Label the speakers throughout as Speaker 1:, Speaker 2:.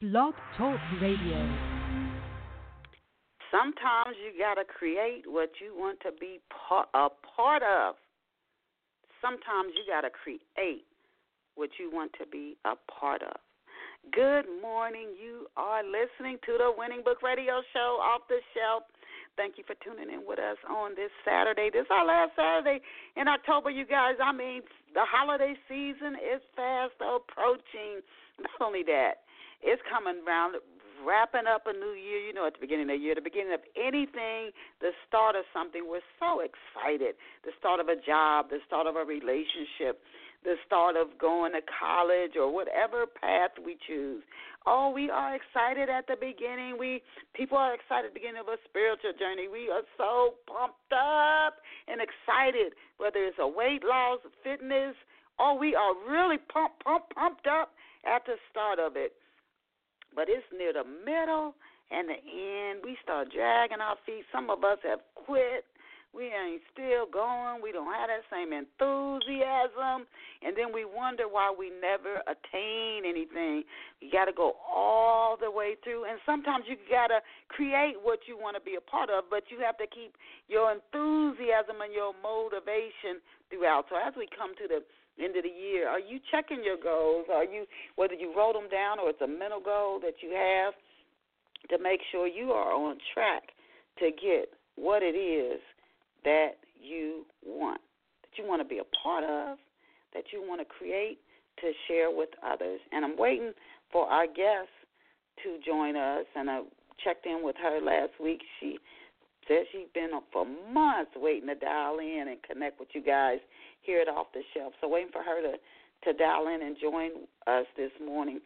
Speaker 1: Blog Talk Radio.
Speaker 2: Sometimes you got to create what you want to be a part of. Sometimes you got to create what you want to be a part of. Good morning. You are listening to the Winning Book Radio Show off the shelf. Thank you for tuning in with us on this Saturday. This is our last Saturday in October, you guys. I mean, the holiday season is fast approaching. Not only that, it's coming around, wrapping up a new year. You know, at the beginning of the year, the beginning of anything, the start of something, we're so excited. The start of a job, the start of a relationship, the start of going to college or whatever path we choose. Oh, we are excited at the beginning. We people are excited at the beginning of a spiritual journey. We are so pumped up and excited, whether it's a weight loss, fitness. Oh, we are really pumped, pumped, pumped up at the start of it. But it's near the middle and the end. We start dragging our feet. Some of us have quit. We ain't still going. We don't have that same enthusiasm. And then we wonder why we never attain anything. You got to go all the way through. And sometimes you got to create what you want to be a part of, but you have to keep your enthusiasm and your motivation throughout. So as we come to the end of the year, are you checking your goals? Are you whether you wrote them down or it's a mental goal that you have to make sure you are on track to get what it is that you want, that you want to be a part of, that you want to create to share with others. And I'm waiting for our guest to join us and I checked in with her last week. She said she's been up for months waiting to dial in and connect with you guys here at Off the Shelf. So waiting for her to to dial in and join us this morning.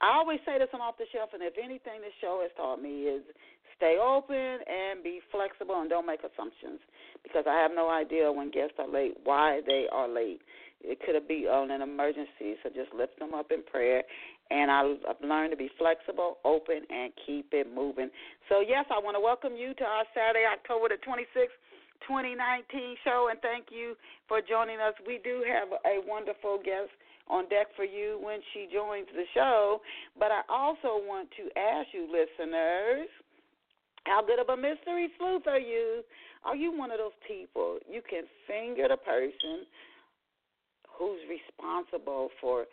Speaker 2: I always say this on Off the Shelf, and if anything this show has taught me is stay open and be flexible and don't make assumptions because I have no idea when guests are late why they are late. It could be on an emergency, so just lift them up in prayer. And I've learned to be flexible, open, and keep it moving. So, yes, I want to welcome you to our Saturday, October the 26th 2019 show, and thank you for joining us. We do have a wonderful guest on deck for you when she joins the show, but I also want to ask you, listeners, how good of a mystery sleuth are you? Are you one of those people you can finger the person who's responsible for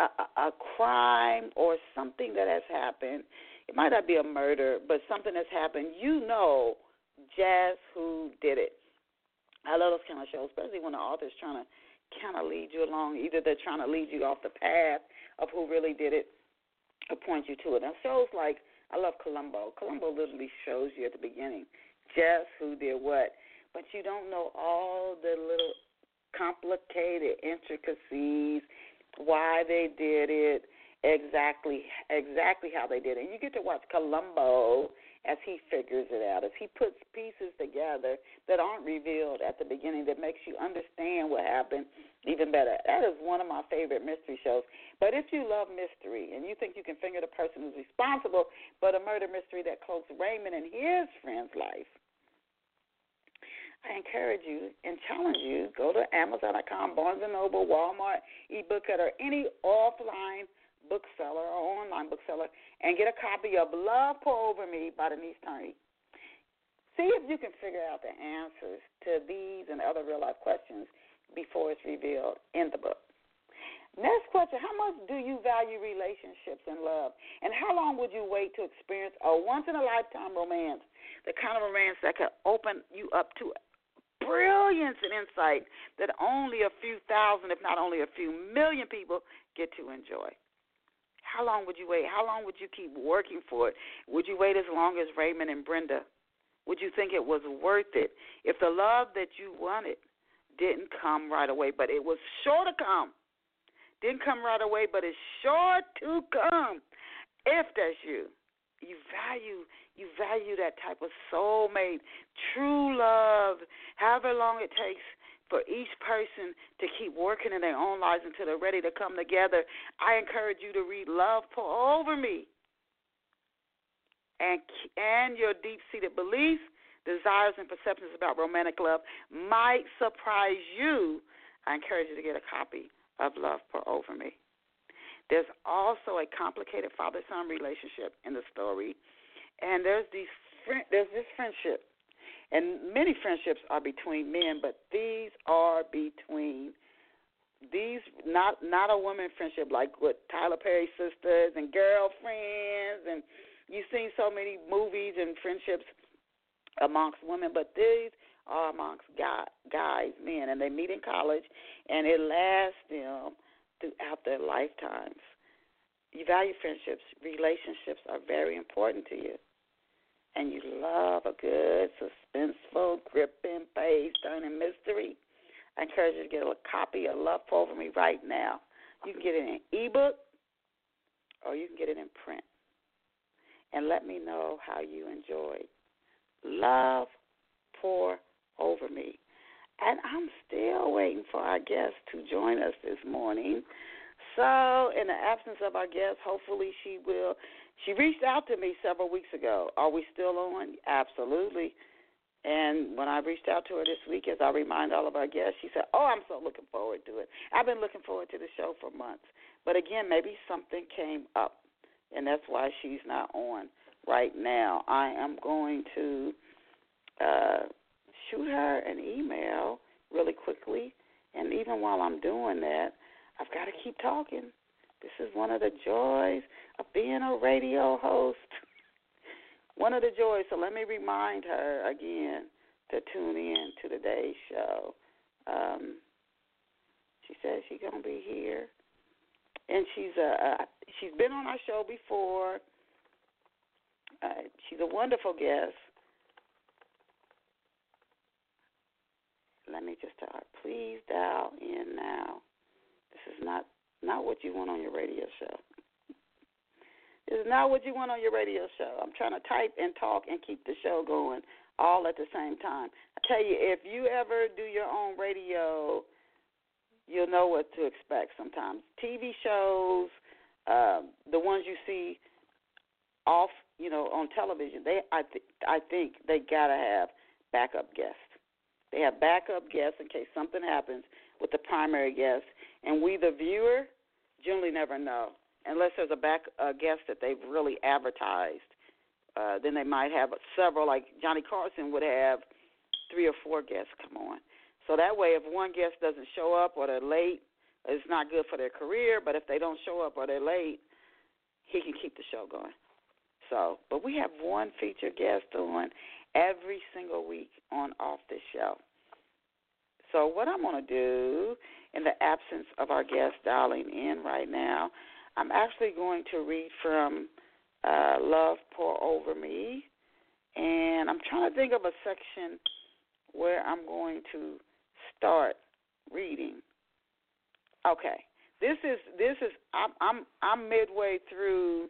Speaker 2: a, a, crime or something that has happened? It might not be a murder, but something has happened. You know just who did it. I love those kind of shows, especially when the author's trying to kind of lead you along. Either they're trying to lead you off the path of who really did it or point you to it. Now, shows like I love Columbo. Columbo literally shows you at the beginning just who did what, but you don't know all the little complicated intricacies, why they did it, exactly exactly how they did it. And you get to watch Columbo as he figures it out, as he puts pieces together that aren't revealed at the beginning that makes you understand what happened even better. That is one of my favorite mystery shows. But if you love mystery and you think you can finger the person who's responsible, but a murder mystery that cloaks Raymond and his friend's life, I encourage you and challenge you go to Amazon.com, Barnes and Noble, Walmart, ebook or any offline bookseller or online bookseller and get a copy of Love Pour Over Me by Denise Turney. See if you can figure out the answers to these and other real life questions before it's revealed in the book. Next question How much do you value relationships and love? And how long would you wait to experience a once in a lifetime romance? The kind of romance that could open you up to brilliance and insight that only a few thousand, if not only a few million people get to enjoy. How long would you wait? How long would you keep working for it? Would you wait as long as Raymond and Brenda? Would you think it was worth it if the love that you wanted didn't come right away, but it was sure to come? Didn't come right away, but it's sure to come. If that's you, you value you value that type of soulmate, true love, however long it takes for each person to keep working in their own lives until they're ready to come together. I encourage you to read Love Pour Over Me. And, and your deep seated beliefs, desires, and perceptions about romantic love might surprise you. I encourage you to get a copy of Love Pour Over Me. There's also a complicated father son relationship in the story, and there's these there's this friendship, and many friendships are between men, but these are between these not not a woman friendship like with Tyler Perry sisters and girlfriends and you've seen so many movies and friendships amongst women, but these are amongst guy, guys, men, and they meet in college, and it lasts them throughout their lifetimes. You value friendships. Relationships are very important to you. And you love a good, suspenseful, gripping, page turning mystery. I encourage you to get a copy of Love Over Me right now. You can get it in ebook or you can get it in print. And let me know how you enjoyed. Love Pour Over Me. And I'm still waiting for our guest to join us this morning. So, in the absence of our guest, hopefully she will. She reached out to me several weeks ago. Are we still on? Absolutely. And when I reached out to her this week, as I remind all of our guests, she said, Oh, I'm so looking forward to it. I've been looking forward to the show for months. But again, maybe something came up, and that's why she's not on right now. I am going to uh, shoot her an email really quickly. And even while I'm doing that, I've got to keep talking. This is one of the joys being a radio host. one of the joys. So let me remind her again to tune in to today's show. Um, she says she's gonna be here, and she's a, a she's been on our show before. Uh, she's a wonderful guest. let me just tell her, please dial in now. This is not not what you want on your radio show. Is not what you want on your radio show. I'm trying to type and talk and keep the show going all at the same time. I tell you, if you ever do your own radio, you'll know what to expect sometimes. TV shows, uh, the ones you see off, you know, on television, they I th- I think they gotta have backup guests. They have backup guests in case something happens with the primary guest, and we, the viewer, generally never know unless there's a back a guest that they've really advertised. Uh, then they might have several, like Johnny Carson would have three or four guests come on. So that way, if one guest doesn't show up or they're late, it's not good for their career. But if they don't show up or they're late, he can keep the show going. So, but we have one featured guest on, every single week on Off the Show. So, what I'm going to do in the absence of our guest dialing in right now, I'm actually going to read from uh, Love Pour Over Me. And I'm trying to think of a section where I'm going to start reading. Okay. This is this is I'm I'm I'm midway through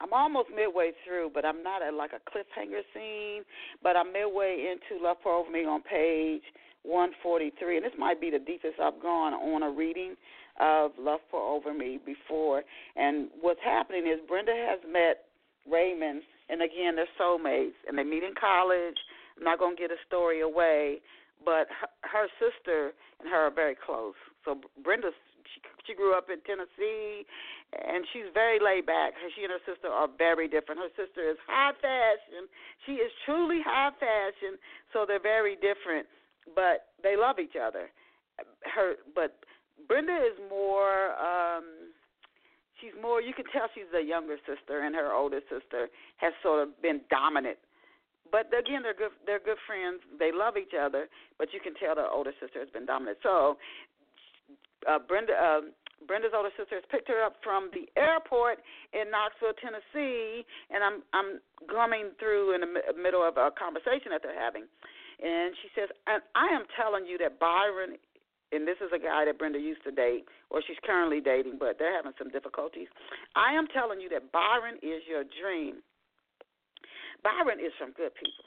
Speaker 2: I'm almost midway through, but I'm not at like a cliffhanger scene. But I'm midway into Love Pour Over Me on page 143, and this might be the deepest I've gone on a reading of Love Pour Over Me before. And what's happening is Brenda has met Raymond, and again, they're soulmates, and they meet in college. I'm not going to get a story away, but her, her sister and her are very close. So Brenda's she she grew up in Tennessee, and she's very laid back. She and her sister are very different. Her sister is high fashion. She is truly high fashion, so they're very different, but they love each other. Her, but Brenda is more. um She's more. You can tell she's the younger sister, and her older sister has sort of been dominant but again, they're good. They're good friends. They love each other, but you can tell the older sister has been dominant. So uh, Brenda uh, Brenda's older sister has picked her up from the airport in Knoxville, Tennessee, and I'm I'm gumming through in the middle of a conversation that they're having, and she says, "And I am telling you that Byron." And this is a guy that Brenda used to date, or she's currently dating, but they're having some difficulties. I am telling you that Byron is your dream. Byron is from good people.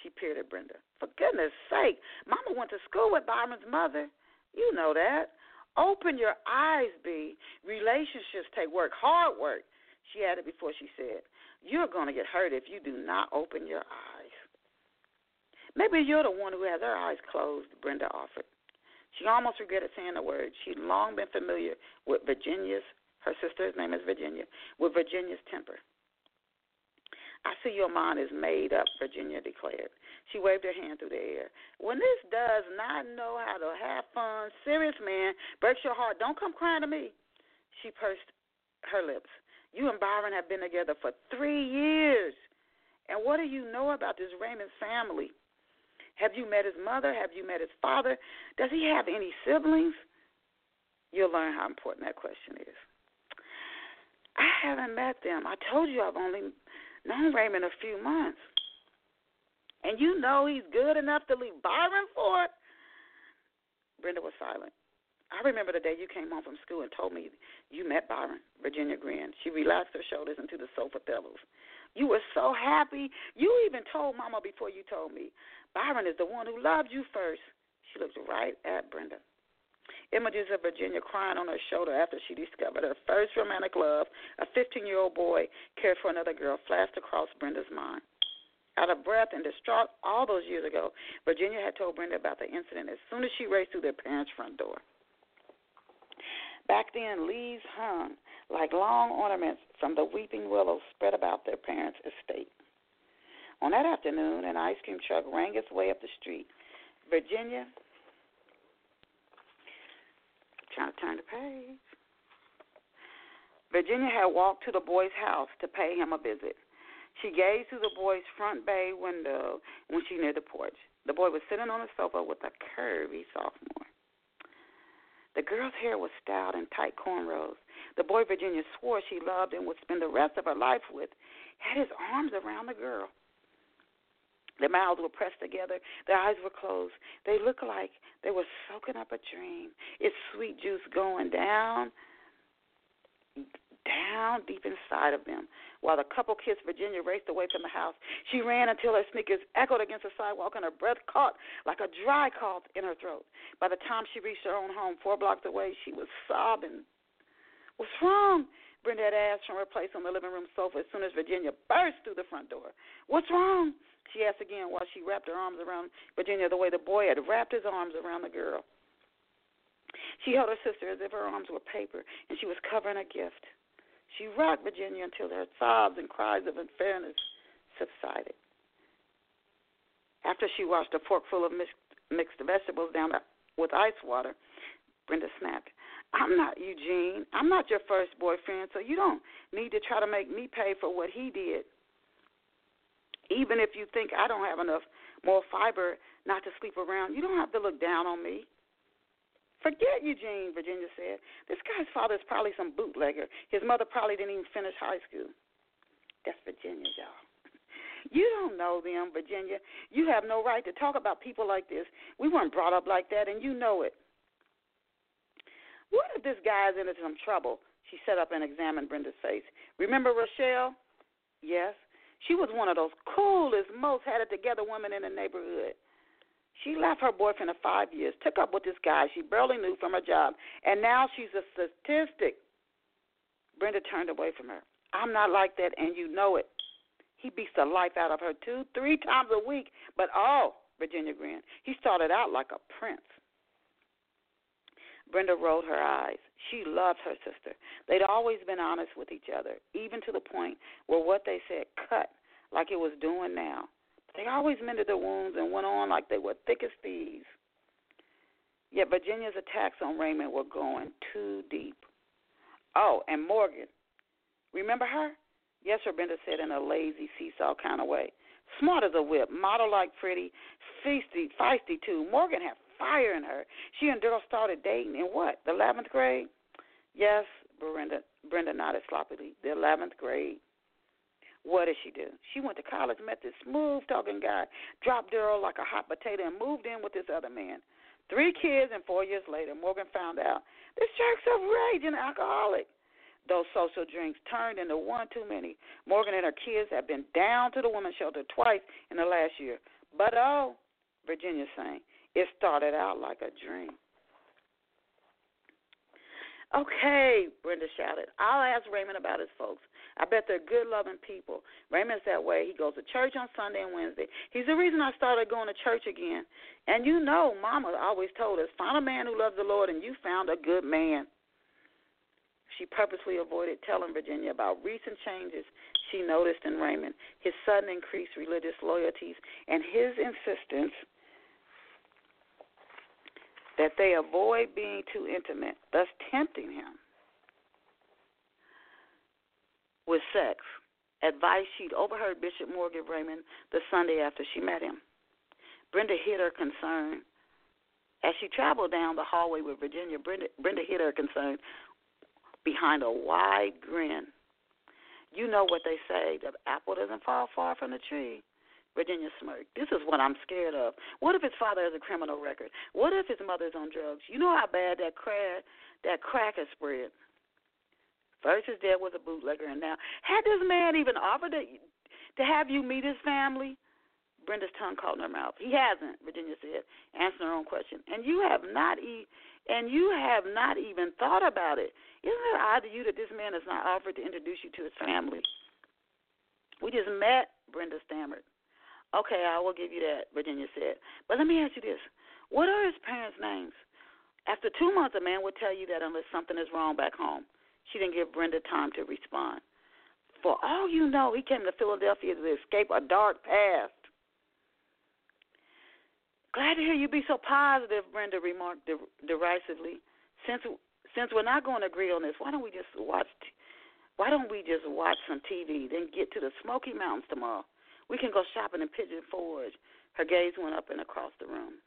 Speaker 2: She peered at Brenda. For goodness sake, Mama went to school with Byron's mother. You know that. Open your eyes, B. Relationships take work, hard work. She added before she said, You're going to get hurt if you do not open your eyes. Maybe you're the one who has her eyes closed, Brenda offered. She almost regretted saying the word. She'd long been familiar with Virginia's, her sister's name is Virginia, with Virginia's temper. I see your mind is made up, Virginia declared. She waved her hand through the air. When this does not know how to have fun, serious man, breaks your heart, don't come crying to me. She pursed her lips. You and Byron have been together for three years. And what do you know about this Raymond family? Have you met his mother? Have you met his father? Does he have any siblings? You'll learn how important that question is. I haven't met them. I told you I've only known Raymond a few months. And you know he's good enough to leave Byron for it? Brenda was silent. I remember the day you came home from school and told me you met Byron. Virginia grinned. She relaxed her shoulders into the sofa pillows. You were so happy. You even told Mama before you told me. Byron is the one who loved you first. She looked right at Brenda. Images of Virginia crying on her shoulder after she discovered her first romantic love, a 15 year old boy cared for another girl, flashed across Brenda's mind. Out of breath and distraught all those years ago, Virginia had told Brenda about the incident as soon as she raced through their parents' front door. Back then, leaves hung like long ornaments from the weeping willows spread about their parents' estate. On that afternoon, an ice cream truck rang its way up the street. Virginia, trying to turn the page. Virginia had walked to the boy's house to pay him a visit. She gazed through the boy's front bay window when she neared the porch. The boy was sitting on a sofa with a curvy sophomore. The girl's hair was styled in tight cornrows. The boy Virginia swore she loved and would spend the rest of her life with had his arms around the girl. Their mouths were pressed together. Their eyes were closed. They looked like they were soaking up a dream. Its sweet juice going down, down deep inside of them. While the couple kissed, Virginia raced away from the house. She ran until her sneakers echoed against the sidewalk and her breath caught like a dry cough in her throat. By the time she reached her own home, four blocks away, she was sobbing. What's wrong? Brenda asked from her place on the living room sofa as soon as Virginia burst through the front door. What's wrong? She asked again while she wrapped her arms around Virginia the way the boy had wrapped his arms around the girl. She held her sister as if her arms were paper, and she was covering a gift. She rocked Virginia until her sobs and cries of unfairness subsided. After she washed a fork full of mixed, mixed vegetables down with ice water, Brenda snapped, I'm not Eugene. I'm not your first boyfriend, so you don't need to try to make me pay for what he did. Even if you think I don't have enough more fiber not to sleep around, you don't have to look down on me. Forget Eugene, Virginia said. This guy's father is probably some bootlegger. His mother probably didn't even finish high school. That's Virginia, y'all. You don't know them, Virginia. You have no right to talk about people like this. We weren't brought up like that, and you know it. What if this guy is into some trouble? She sat up and examined Brenda's face. Remember Rochelle? Yes. She was one of those coolest, most had it together women in the neighborhood. She left her boyfriend of five years, took up with this guy she barely knew from her job, and now she's a statistic. Brenda turned away from her. I'm not like that, and you know it. He beats the life out of her two, three times a week. But oh, Virginia grinned. He started out like a prince. Brenda rolled her eyes. She loved her sister. They'd always been honest with each other, even to the point where what they said cut like it was doing now. They always mended their wounds and went on like they were thick as thieves. Yet Virginia's attacks on Raymond were going too deep. Oh, and Morgan. Remember her? Yes, Brenda said in a lazy seesaw kind of way. Smart as a whip, model like pretty, feisty, feisty too. Morgan had fire in her. She and Daryl started dating in what? The eleventh grade? Yes, Brenda Brenda nodded sloppily. The eleventh grade. What did she do? She went to college, met this smooth talking guy, dropped Daryl like a hot potato, and moved in with this other man. Three kids, and four years later, Morgan found out this jerk's a raging alcoholic. Those social drinks turned into one too many. Morgan and her kids have been down to the women's shelter twice in the last year. But oh, Virginia saying, it started out like a dream. Okay, Brenda shouted. I'll ask Raymond about his folks. I bet they're good, loving people. Raymond's that way. He goes to church on Sunday and Wednesday. He's the reason I started going to church again. And you know, Mama always told us, find a man who loves the Lord, and you found a good man. She purposely avoided telling Virginia about recent changes she noticed in Raymond, his sudden increased religious loyalties, and his insistence that they avoid being too intimate, thus tempting him with sex, advice she'd overheard Bishop give Raymond the Sunday after she met him. Brenda hid her concern. As she traveled down the hallway with Virginia, Brenda, Brenda hid her concern behind a wide grin. You know what they say the apple doesn't fall far from the tree. Virginia smirked. This is what I'm scared of. What if his father has a criminal record? What if his mother's on drugs? You know how bad that crack that crack has spread. First his dad was a bootlegger, and now had this man even offered to to have you meet his family? Brenda's tongue caught in her mouth. He hasn't, Virginia said, answering her own question. And you have not e- and you have not even thought about it. Isn't it odd to you that this man has not offered to introduce you to his family? We just met, Brenda stammered. Okay, I will give you that, Virginia said. But let me ask you this what are his parents' names? After two months, a man would tell you that unless something is wrong back home. She didn't give Brenda time to respond. For all you know, he came to Philadelphia to escape a dark past. Glad to hear you be so positive, Brenda remarked derisively. Since since we're not going to agree on this, why don't we just watch? Why don't we just watch some TV, then get to the Smoky Mountains tomorrow? We can go shopping in Pigeon Forge. Her gaze went up and across the room.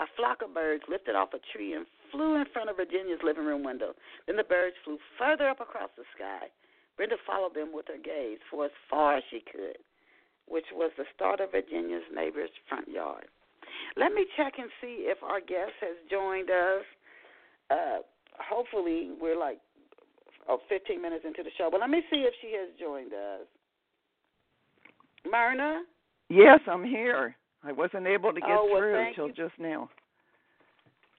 Speaker 2: A flock of birds lifted off a tree and flew in front of Virginia's living room window. Then the birds flew further up across the sky. Brenda followed them with her gaze for as far as she could, which was the start of Virginia's neighbor's front yard. Let me check and see if our guest has joined us. Uh, hopefully, we're like oh, 15 minutes into the show, but let me see if she has joined us. Myrna?
Speaker 1: Yes, I'm here. I wasn't able to get
Speaker 2: oh, well,
Speaker 1: through
Speaker 2: until
Speaker 1: you. just now.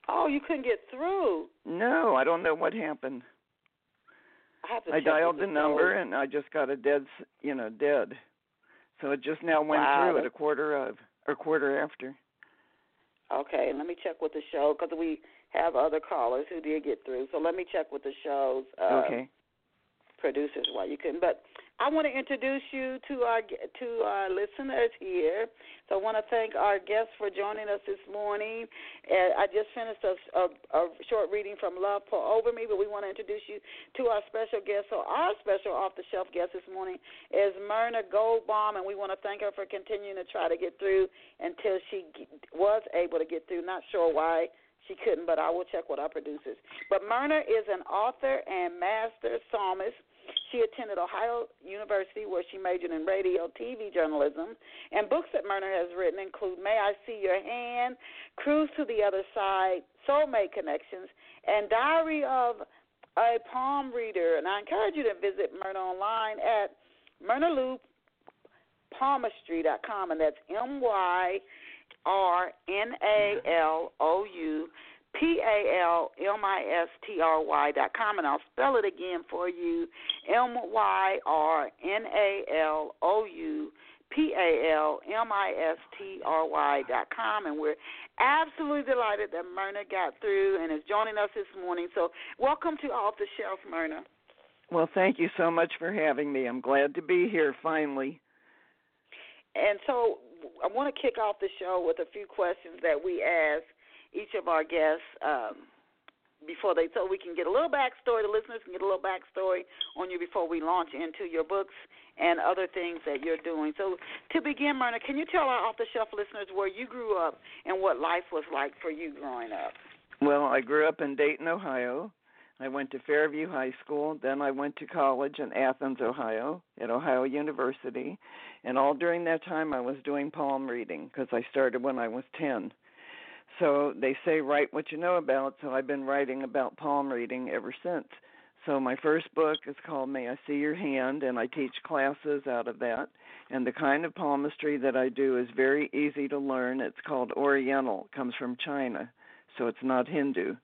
Speaker 2: Oh, you couldn't get through?
Speaker 1: No, I don't know what happened.
Speaker 2: I, have to
Speaker 1: I dialed
Speaker 2: the
Speaker 1: number and I just got a dead, you know, dead. So it just now went
Speaker 2: wow.
Speaker 1: through at a quarter of or quarter after.
Speaker 2: Okay, let me check with the show because we have other callers who did get through. So let me check with the show's uh,
Speaker 1: okay.
Speaker 2: producers why you couldn't. But I want to introduce you to our to our listeners here. So I want to thank our guests for joining us this morning. Uh, I just finished a, a, a, short reading from Love Pour Over Me, but we want to introduce you to our special guest. So our special off-the-shelf guest this morning is Myrna Goldbaum, and we want to thank her for continuing to try to get through until she was able to get through. Not sure why she couldn't, but I will check with our producers. But Myrna is an author and master palmist she attended Ohio University, where she majored in radio, TV journalism, and books that Myrna has written include "May I See Your Hand," "Cruise to the Other Side," "Soulmate Connections," and "Diary of a Palm Reader." And I encourage you to visit Myrna online at myrnaloupalmistry.com, and that's M Y R N A L O U P A L M I S T R Y dot com, and I'll spell it again for you M Y R N A L O U P A L M I S T R Y dot com, and we're absolutely delighted that Myrna got through and is joining us this morning. So, welcome to Off the Shelf, Myrna.
Speaker 1: Well, thank you so much for having me. I'm glad to be here finally.
Speaker 2: And so, I want to kick off the show with a few questions that we ask each of our guests um, before they, so we can get a little backstory. The listeners can get a little backstory on you before we launch into your books and other things that you're doing. So, to begin, Myrna, can you tell our off-the-shelf listeners where you grew up and what life was like for you growing up?
Speaker 1: Well, I grew up in Dayton, Ohio. I went to Fairview High School. Then I went to college in Athens, Ohio, at Ohio University. And all during that time, I was doing palm reading because I started when I was 10. So they say write what you know about, so I've been writing about palm reading ever since. So my first book is called May I See Your Hand and I teach classes out of that. And the kind of palmistry that I do is very easy to learn. It's called Oriental, it comes from China, so it's not Hindu.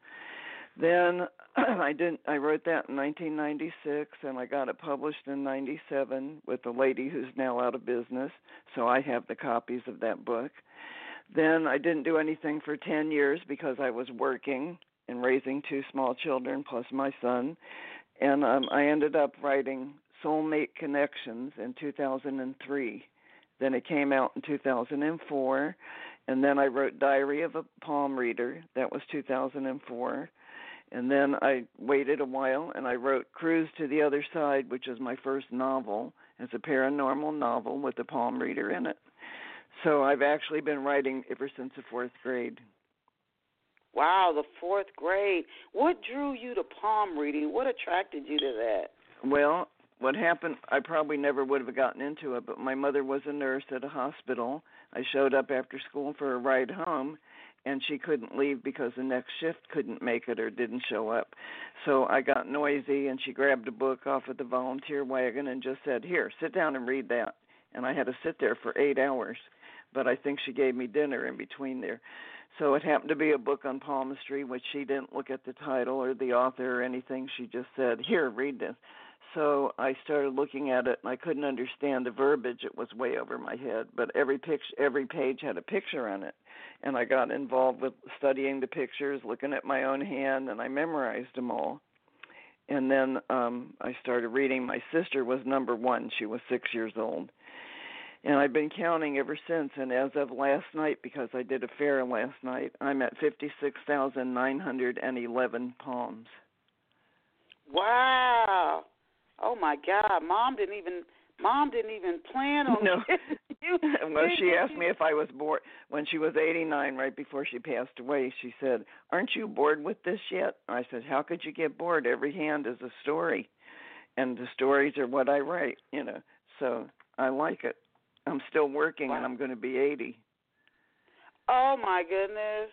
Speaker 1: Then I didn't. I wrote that in 1996, and I got it published in '97 with a lady who's now out of business. So I have the copies of that book. Then I didn't do anything for 10 years because I was working and raising two small children plus my son, and um, I ended up writing Soulmate Connections in 2003. Then it came out in 2004, and then I wrote Diary of a Palm Reader. That was 2004 and then I waited a while and I wrote Cruise to the Other Side, which is my first novel. It's a paranormal novel with a palm reader in it. So I've actually been writing ever since the fourth grade.
Speaker 2: Wow, the fourth grade. What drew you to palm reading? What attracted you to that?
Speaker 1: Well, what happened, I probably never would have gotten into it, but my mother was a nurse at a hospital. I showed up after school for a ride home, and she couldn't leave because the next shift couldn't make it or didn't show up. So I got noisy and she grabbed a book off of the volunteer wagon and just said, "Here, sit down and read that." And I had to sit there for 8 hours, but I think she gave me dinner in between there. So it happened to be a book on palmistry, which she didn't look at the title or the author or anything. She just said, "Here, read this." So I started looking at it, and I couldn't understand the verbiage. It was way over my head, but every picture, every page had a picture on it, and I got involved with studying the pictures, looking at my own hand, and I memorized them all. And then um I started reading. My sister was number one. She was six years old. And I've been counting ever since. And as of last night, because I did a fair last night, I'm at 56,911 palms.
Speaker 2: Wow. Oh my God. Mom didn't even Mom didn't even plan on
Speaker 1: no.
Speaker 2: you.
Speaker 1: well, she asked me if I was bored when she was 89, right before she passed away. She said, "Aren't you bored with this yet?" I said, "How could you get bored? Every hand is a story, and the stories are what I write. You know, so I like it. I'm still working,
Speaker 2: wow.
Speaker 1: and I'm going to be 80."
Speaker 2: Oh my goodness.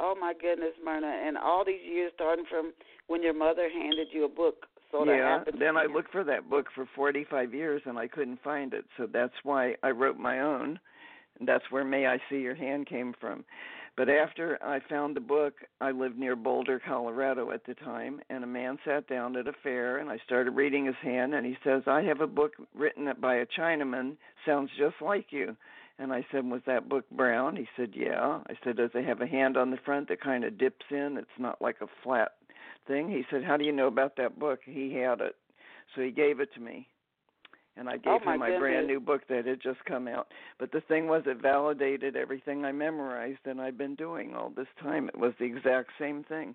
Speaker 2: Oh my goodness, Myrna, and all these years starting from when your mother handed you a book of
Speaker 1: yeah, then I looked for that book for 45 years and I couldn't find it. So that's why I wrote my own. And that's where May I See Your Hand came from. But after I found the book, I lived near Boulder, Colorado at the time, and a man sat down at a fair and I started reading his hand and he says, "I have a book written by a Chinaman, sounds just like you." And I said, "Was that book brown?" He said, "Yeah." I said, "Does it have a hand on the front that kind of dips in? It's not like a flat thing. He said, "How do you know about that book?" He had it, so he gave it to me, and I oh gave
Speaker 2: oh, my
Speaker 1: him my
Speaker 2: goodness.
Speaker 1: brand new book that had just come out. But the thing was, it validated everything I memorized and I've been doing all this time. It was the exact same thing.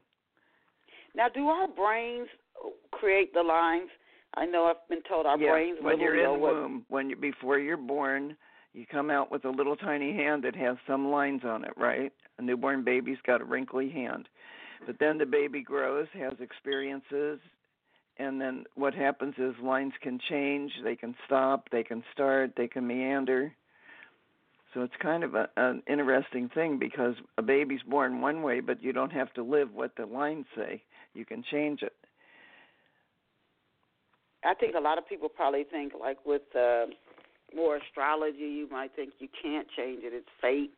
Speaker 2: Now, do our brains create the lines? I know I've been told our
Speaker 1: yeah,
Speaker 2: brains
Speaker 1: when you're in the
Speaker 2: what...
Speaker 1: womb, when you before you're born, you come out with a little tiny hand that has some lines on it, right? A newborn baby's got a wrinkly hand. But then the baby grows, has experiences, and then what happens is lines can change, they can stop, they can start, they can meander. So it's kind of a, an interesting thing because a baby's born one way, but you don't have to live what the lines say. You can change it.
Speaker 2: I think a lot of people probably think, like with uh, more astrology, you might think you can't change it; it's fate.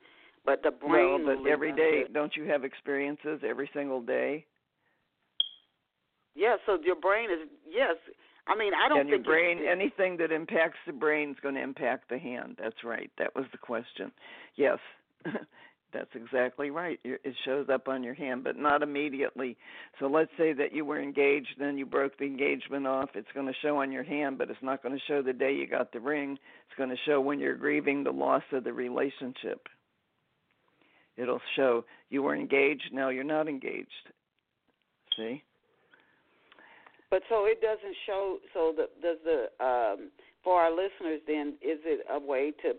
Speaker 2: But the brain.
Speaker 1: Well, but every day, don't you have experiences every single day?
Speaker 2: Yeah, so your brain is yes. I mean, I don't
Speaker 1: and your brain,
Speaker 2: it's,
Speaker 1: anything that impacts the brain is going to impact the hand. That's right. That was the question. Yes, that's exactly right. It shows up on your hand, but not immediately. So let's say that you were engaged, then you broke the engagement off. It's going to show on your hand, but it's not going to show the day you got the ring. It's going to show when you're grieving the loss of the relationship. It'll show you were engaged, now you're not engaged. See?
Speaker 2: But so it doesn't show. So the, does the um, for our listeners then is it a way to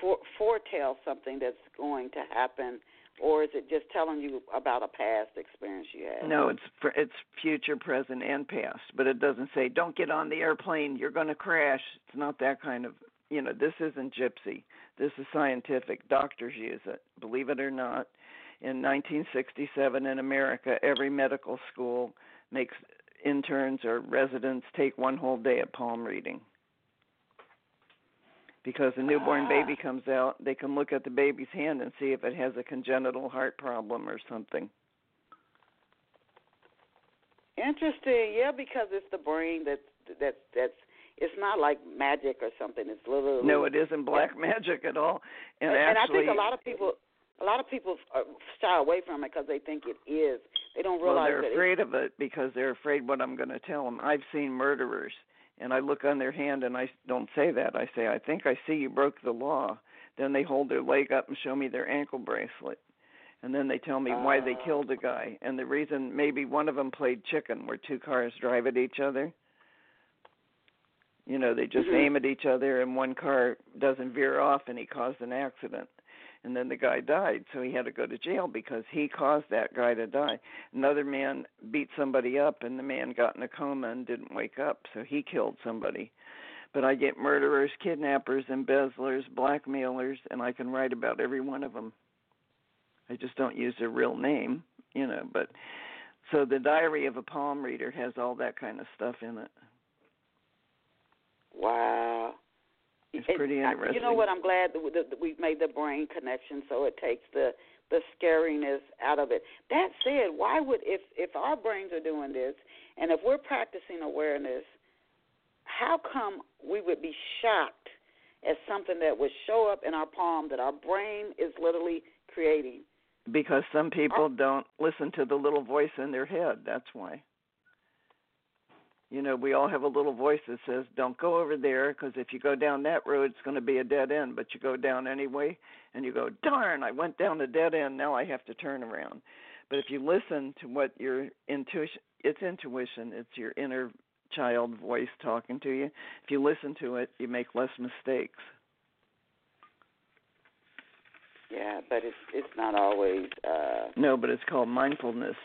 Speaker 2: for, foretell something that's going to happen, or is it just telling you about a past experience you had?
Speaker 1: No, it's for, it's future, present, and past. But it doesn't say don't get on the airplane, you're going to crash. It's not that kind of you know. This isn't gypsy. This is scientific. Doctors use it, believe it or not. In 1967 in America, every medical school makes interns or residents take one whole day of palm reading. Because a newborn
Speaker 2: ah.
Speaker 1: baby comes out, they can look at the baby's hand and see if it has a congenital heart problem or something.
Speaker 2: Interesting, yeah, because it's the brain that's that's that's it's not like magic or something. It's literally
Speaker 1: no, it isn't black magic at all. And,
Speaker 2: and,
Speaker 1: actually,
Speaker 2: and I think a lot of people a lot of people shy away from it because they think it is. They don't realize
Speaker 1: well, they're afraid of it because they're afraid what I'm going to tell them. I've seen murderers, and I look on their hand and I don't say that. I say, I think I see you broke the law. Then they hold their leg up and show me their ankle bracelet. And then they tell me uh, why they ah. killed a guy. And the reason maybe one of them played chicken, where two cars drive at each other. You know, they just
Speaker 2: mm-hmm.
Speaker 1: aim at each other, and one car doesn't veer off, and he caused an accident and then the guy died so he had to go to jail because he caused that guy to die. Another man beat somebody up and the man got in a coma and didn't wake up so he killed somebody. But i get murderers kidnappers embezzlers blackmailers and i can write about every one of them i just don't use their real name you know but so the diary of a palm reader has all that kind of stuff in it.
Speaker 2: Wow
Speaker 1: it's pretty interesting.
Speaker 2: You know what? I'm glad that we've made the brain connection, so it takes the the scariness out of it. That said, why would if if our brains are doing this, and if we're practicing awareness, how come we would be shocked at something that would show up in our palm that our brain is literally creating?
Speaker 1: Because some people don't listen to the little voice in their head. That's why. You know, we all have a little voice that says, "Don't go over there because if you go down that road, it's going to be a dead end." But you go down anyway, and you go, "Darn! I went down a dead end. Now I have to turn around." But if you listen to what your intuition, it's intuition, it's your inner child voice talking to you. If you listen to it, you make less mistakes.
Speaker 2: Yeah, but it's it's not always. uh
Speaker 1: No, but it's called mindfulness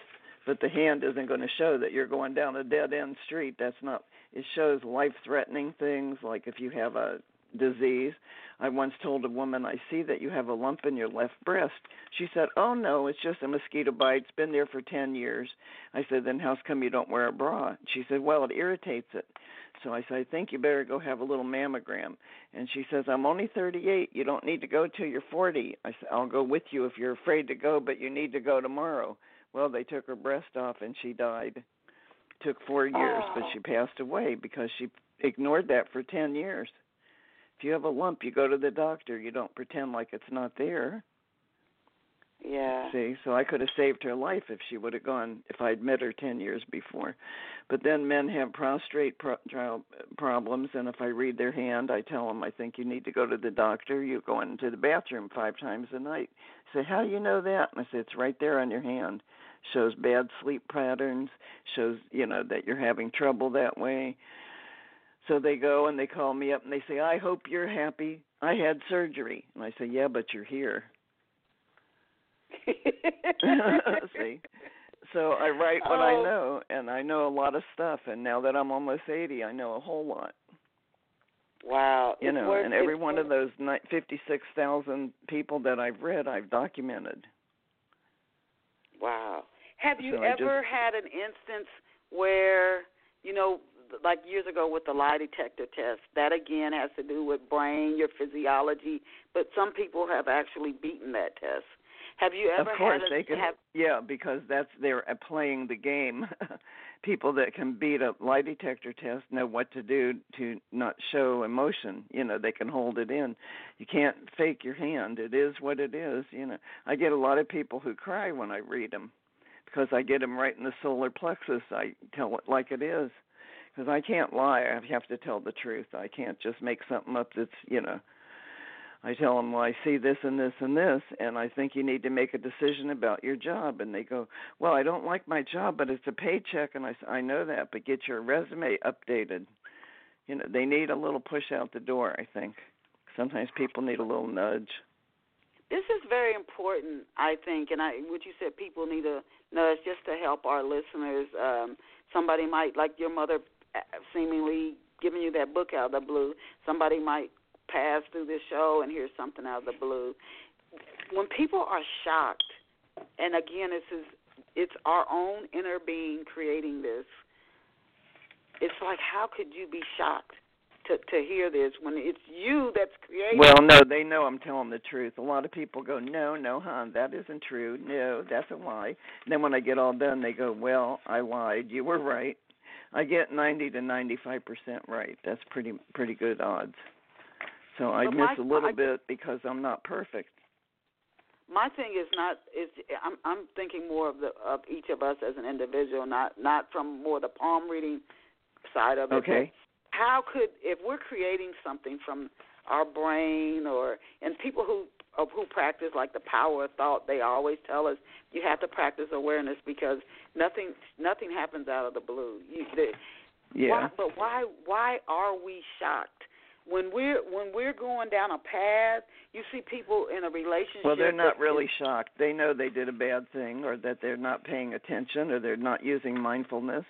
Speaker 1: but the hand isn't going to show that you're going down a dead end street. That's not. It shows life threatening things like if you have a disease. I once told a woman, I see that you have a lump in your left breast. She said, Oh no, it's just a mosquito bite. It's been there for 10 years. I said, Then how's come you don't wear a bra? She said, Well, it irritates it. So I said, I think you better go have a little mammogram. And she says, I'm only 38. You don't need to go till you're 40. I said, I'll go with you if you're afraid to go, but you need to go tomorrow. Well, they took her breast off and she died. Took four years,
Speaker 2: oh.
Speaker 1: but she passed away because she ignored that for ten years. If you have a lump, you go to the doctor. You don't pretend like it's not there.
Speaker 2: Yeah.
Speaker 1: See, so I could have saved her life if she would have gone if I'd met her ten years before. But then men have prostrate pro- problems, and if I read their hand, I tell them I think you need to go to the doctor. You go into the bathroom five times a night. Say, how do you know that? And I say, it's right there on your hand shows bad sleep patterns, shows, you know, that you're having trouble that way. So they go and they call me up and they say, I hope you're happy. I had surgery. And I say, Yeah, but you're here. See? So I write what
Speaker 2: oh.
Speaker 1: I know, and I know a lot of stuff. And now that I'm almost 80, I know a whole lot.
Speaker 2: Wow.
Speaker 1: You
Speaker 2: it's
Speaker 1: know,
Speaker 2: worth,
Speaker 1: and every
Speaker 2: one
Speaker 1: of those 56,000 people that I've read, I've documented.
Speaker 2: Wow. Have you
Speaker 1: so
Speaker 2: ever
Speaker 1: just,
Speaker 2: had an instance where, you know, like years ago with the lie detector test, that again has to do with brain, your physiology, but some people have actually beaten that test. Have you ever
Speaker 1: of course,
Speaker 2: had a,
Speaker 1: they can,
Speaker 2: have,
Speaker 1: yeah, because that's they're uh, playing the game. People that can beat a lie detector test know what to do to not show emotion. You know, they can hold it in. You can't fake your hand. It is what it is. You know, I get a lot of people who cry when I read them because I get them right in the solar plexus. I tell it like it is because I can't lie. I have to tell the truth. I can't just make something up that's you know. I tell them, well, I see this and this and this, and I think you need to make a decision about your job. And they go, well, I don't like my job, but it's a paycheck, and I I know that, but get your resume updated. You know, they need a little push out the door. I think sometimes people need a little nudge.
Speaker 2: This is very important, I think, and I what you said. People need a nudge just to help our listeners. Um, somebody might, like your mother, uh, seemingly giving you that book out of the blue. Somebody might pass through this show and hear something out of the blue. When people are shocked, and again, this is it's our own inner being creating this. It's like, how could you be shocked? to to hear this when it's you that's creating.
Speaker 1: Well, no, they know I'm telling the truth. A lot of people go, "No, no, hon, that isn't true. No, that's a lie." And then when I get all done, they go, "Well, I lied. You were right." I get 90 to 95 percent right. That's pretty pretty good odds. So I
Speaker 2: But
Speaker 1: miss
Speaker 2: my-
Speaker 1: a little
Speaker 2: I-
Speaker 1: bit because I'm not perfect.
Speaker 2: my thing is not is I'm I'm thinking more of the of each of us as an individual, not not from more the palm reading side of it.
Speaker 1: Okay.
Speaker 2: How could if we're creating something from our brain or and people who of who practice like the power of thought, they always tell us you have to practice awareness because nothing nothing happens out of the blue. You, the,
Speaker 1: Yeah.
Speaker 2: Why, but why why are we shocked? When we're when we're going down a path, you see people in a relationship.
Speaker 1: Well, they're not really
Speaker 2: is-
Speaker 1: shocked. They know they did a bad thing or that they're not paying attention or they're not using mindfulness.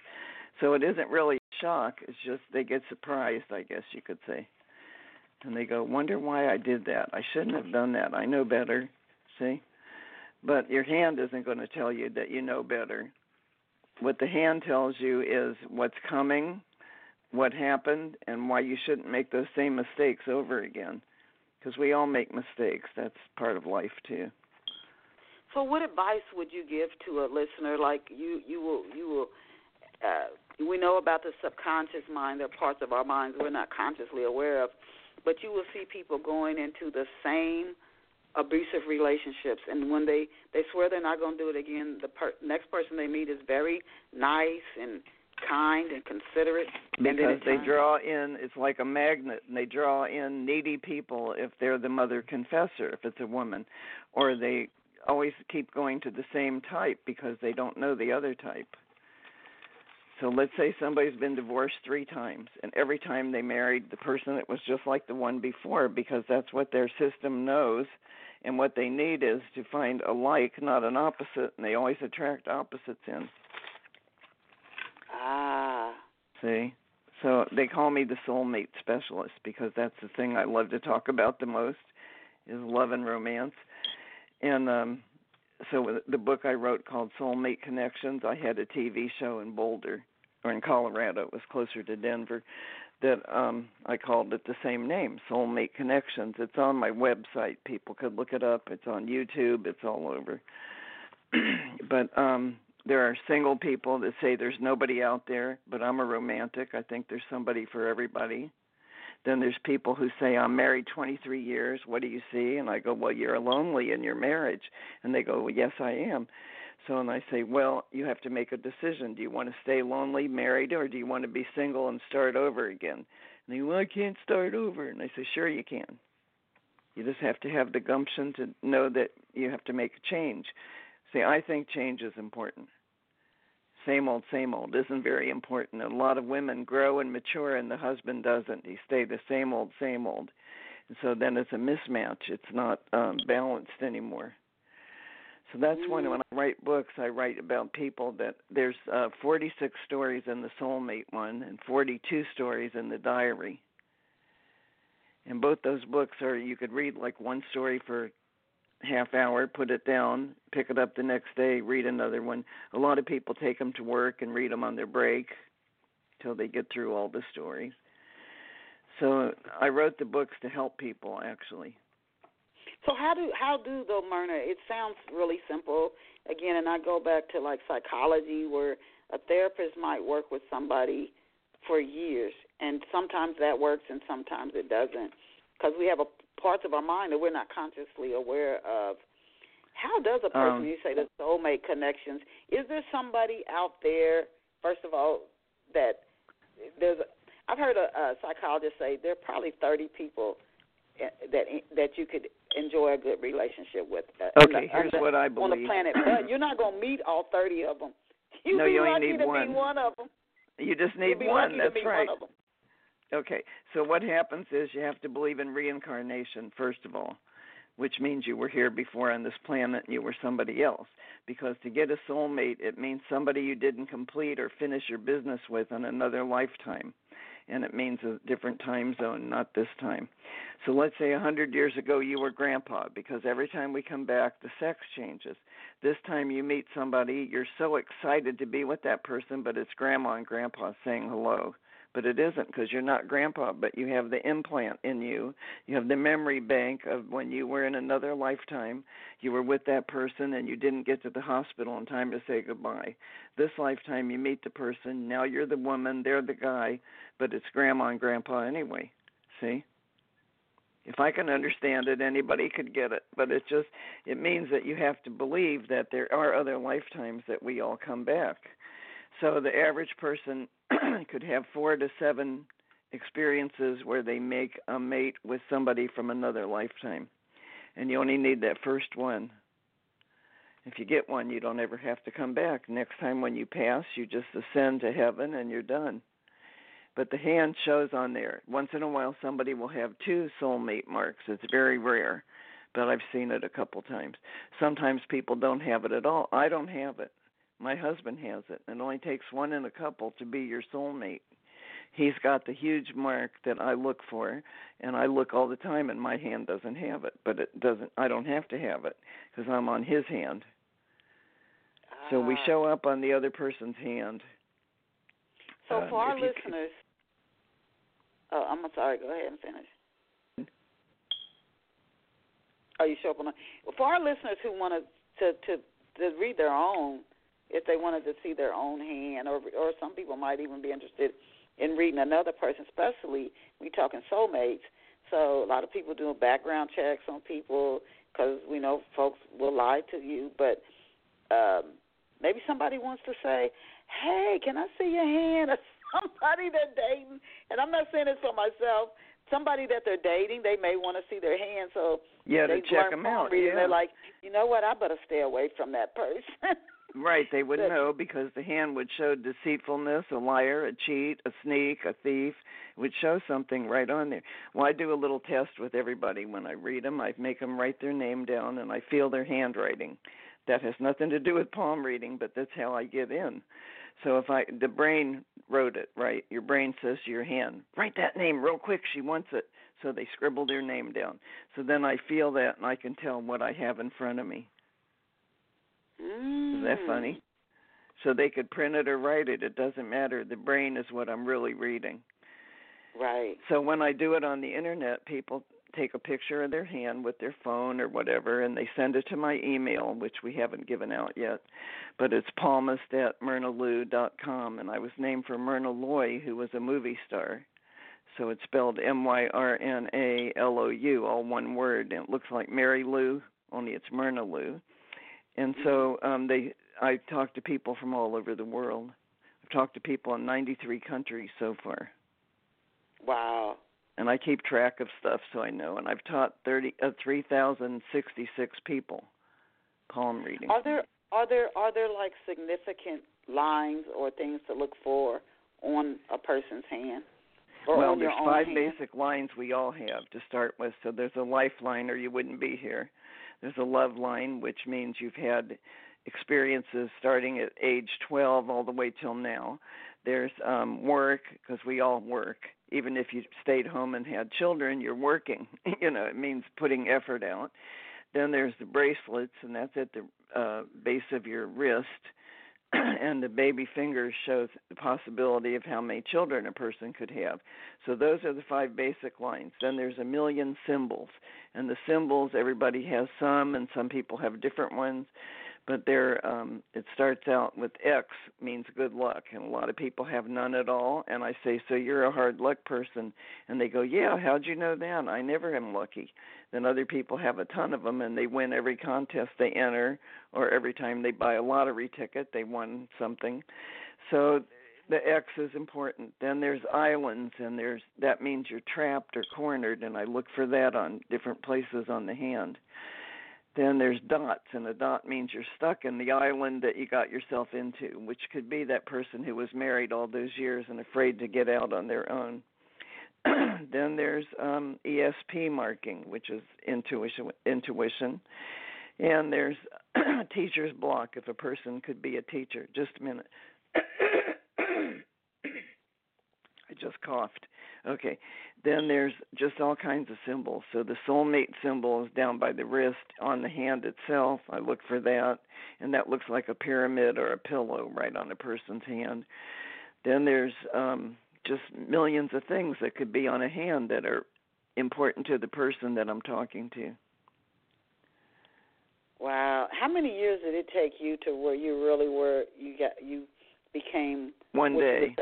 Speaker 1: So it isn't really a shock. It's just they get surprised, I guess you could say. And they go, "Wonder why I did that. I shouldn't have done that. I know better." See? But your hand isn't going to tell you that you know better. What the hand tells you is what's coming, what happened, and why you shouldn't make those same mistakes over again because we all make mistakes. That's part of life too.
Speaker 2: So, what advice would you give to a listener like you? You will you will. Uh, we know about the subconscious mind. There are parts of our minds we're not consciously aware of, but you will see people going into the same abusive relationships, and when they they swear they're not going to do it again, the per- next person they meet is very nice and kind and considerate.
Speaker 1: Because they draw in, it's like a magnet, and they draw in needy people if they're the mother confessor, if it's a woman, or they always keep going to the same type because they don't know the other type. So let's say somebody's been divorced three times, and every time they married the person that was just like the one before because that's what their system knows, and what they need is to find a like, not an opposite, and they always attract opposites in.
Speaker 2: Ah.
Speaker 1: See? So they call me the soulmate specialist because that's the thing I love to talk about the most is love and romance. And um so the book I wrote called Soulmate Connections, I had a TV show in Boulder or in Colorado, it was closer to Denver that um I called it the same name, Soulmate Connections. It's on my website. People could look it up. It's on YouTube. It's all over. but um there are single people that say there's nobody out there, but I'm a romantic. I think there's somebody for everybody. Then there's people who say I'm married 23 years. What do you see? And I go, well, you're lonely in your marriage. And they go, well, yes, I am. So and I say, well, you have to make a decision. Do you want to stay lonely, married, or do you want to be single and start over again? And they go, well, I can't start over. And I say, sure you can. You just have to have the gumption to know that you have to make a change. See, I think change is important. Same old, same old isn't very important. A lot of women grow and mature, and the husband doesn't. He stay the same old, same old. And so then it's a mismatch. It's not um, balanced anymore. So that's when when I write books, I write about people that there's uh, 46 stories in the soulmate one and 42 stories in the diary. And both those books are you could read like one story for half hour, put it down, pick it up the next day, read another one. A lot of people take them to work and read them on their break till they get through all the stories. So I wrote the books to help people actually.
Speaker 2: So how do how do though, Myrna? It sounds really simple. Again, and I go back to like psychology, where a therapist might work with somebody for years, and sometimes that works, and sometimes it doesn't, because we have a parts of our mind that we're not consciously aware of. How does a person,
Speaker 1: Um,
Speaker 2: you say the soulmate connections, is there somebody out there, first of all, that there's, a, I've heard a, a psychologist say there are probably 30 people eh, that that you could enjoy a good relationship with. uh,
Speaker 1: Okay,
Speaker 2: the-
Speaker 1: here's
Speaker 2: the,
Speaker 1: what I believe
Speaker 2: on the planet, but you're not going to meet all 30 of them. You
Speaker 1: No,
Speaker 2: be
Speaker 1: you only need one.
Speaker 2: one of them.
Speaker 1: You just need one. That's right.
Speaker 2: one of them.
Speaker 1: Okay, so what happens is you have to believe in reincarnation, first of all, which means you were here before on this planet and you were somebody else. Because to get a soulmate, it means somebody you didn't complete or finish your business with in another lifetime. And it means a different time zone, not this time. So let's say a 100 years ago you were grandpa, because every time we come back, the sex changes. This time you meet somebody, you're so excited to be with that person, but it's grandma and grandpa saying hello but it isn't because you're not grandpa, but you have the implant in you. You have the memory bank of when you were in another lifetime, you were with that person and you didn't get to the hospital in time to say goodbye. This lifetime, you meet the person, now you're the woman, they're the guy, but it's grandma and grandpa anyway. See? If I can understand it, anybody could get it. But it just it means that you have to believe that there are other lifetimes that we all come back. So the average person could have four to seven experiences where they make a mate with somebody from another lifetime. And you only need that first one. If you get one, you don't ever have to come back. Next time when you pass, you just ascend to heaven and you're done. But the hand shows on there. Once in a while, somebody will have two soulmate marks. It's very rare, but I've seen it a couple times. Sometimes people don't have it at all. I don't have it. My husband has it. It only takes one in a couple to be your soulmate. He's got the huge mark that I look for, and I look all the time, and my hand doesn't have it. But it doesn't. I don't have to have it because I'm on his hand. So we
Speaker 2: Ah.
Speaker 1: show up on the other person's hand.
Speaker 2: So
Speaker 1: Uh,
Speaker 2: for our listeners, oh, I'm sorry. Go ahead and finish. Are you sure? Well, For our listeners who want to to to read their own, if they wanted to see their own hand, or or some people might even be interested in reading another person, especially we talking soulmates. So a lot of people doing background checks on people because we know folks will lie to you, but um, maybe somebody wants to say, "Hey, can I see your hand?" Or somebody they're dating, and I'm not saying this for myself. Somebody that they're dating, they may want to see their hand, so
Speaker 1: Yeah,
Speaker 2: they
Speaker 1: to check them out.
Speaker 2: reading.
Speaker 1: yeah.
Speaker 2: They're like, you know what? I better stay away from that person.
Speaker 1: Right, they would know because the hand would show deceitfulness, a liar, a cheat, a sneak, a thief. It would show something right on there. Well, I do a little test with everybody when I read them. I make them write their name down and I feel their handwriting. That has nothing to do with palm reading, but that's how I get in. So if I the brain wrote it right, your brain says to your hand, write that name real quick. She wants it. So they scribble their name down. So then I feel that and I can tell what I have in front of me.
Speaker 2: Mm.
Speaker 1: Is that funny? So they could print it or write it. It doesn't matter. The brain is what I'm really reading.
Speaker 2: Right.
Speaker 1: So when I do it on the internet, people take a picture of their hand with their phone or whatever, and they send it to my email, which we haven't given out yet. But it's palmist at myrnalou.com, and I was named for Myrna Loy, who was a movie star. So it's spelled M Y R N A L O U, all one word, and it looks like Mary Lou, only it's Myrna Lou. And so um, they, I talk to people from all over the world. I've talked to people in 93 countries so far
Speaker 2: Wow.
Speaker 1: and I keep track of stuff so I know. And I've taught thirty uh, three thousand sixty six people palm reading.
Speaker 2: Are there are there are there like significant lines or things to look for on a person's hand? Or
Speaker 1: well, there's five
Speaker 2: hand?
Speaker 1: basic lines we all have to start with. So there's a lifeline, or you wouldn't be here. There's a love line, which means you've had experiences starting at age 12 all the way till now. There's um, work because we all work. Even if you stayed home and had children, you're working. you know, it means putting effort out. Then there's the bracelets, and that's at the uh, base of your wrist. and the baby fingers shows the possibility of how many children a person could have. So those are the five basic lines. Then there's a million symbols, and the symbols everybody has some, and some people have different ones. But they're um, it starts out with X means good luck, and a lot of people have none at all. And I say, so you're a hard luck person, and they go, yeah. How'd you know that? I never am lucky. Then other people have a ton of them, and they win every contest they enter, or every time they buy a lottery ticket, they won something. So the X is important. Then there's islands, and there's that means you're trapped or cornered, and I look for that on different places on the hand. Then there's dots, and a dot means you're stuck in the island that you got yourself into, which could be that person who was married all those years and afraid to get out on their own. then there's um, ESP marking, which is intuition. Intuition, and there's teacher's block. If a person could be a teacher, just a minute. I just coughed. Okay. Then there's just all kinds of symbols. So the soulmate symbol is down by the wrist on the hand itself. I look for that, and that looks like a pyramid or a pillow right on a person's hand. Then there's um, just millions of things that could be on a hand that are important to the person that I'm talking to.
Speaker 2: Wow. How many years did it take you to where you really were you got you became
Speaker 1: one day.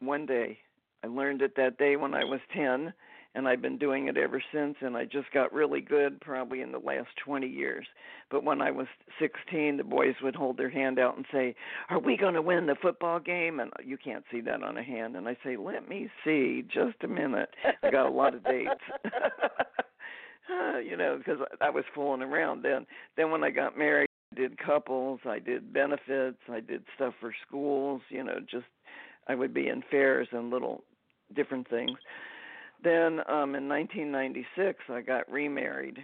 Speaker 1: One day. I learned it that day when I was 10 and I've been doing it ever since and I just got really good probably in the last 20 years. But when I was 16, the boys would hold their hand out and say, "Are we going to win the football game?" and you can't see that on a hand and I say, "Let me see just a minute." I got a lot of dates. you know, because I was fooling around then. Then when I got married, I did couples, I did benefits, I did stuff for schools, you know, just I would be in fairs and little different things. Then um in 1996 I got remarried.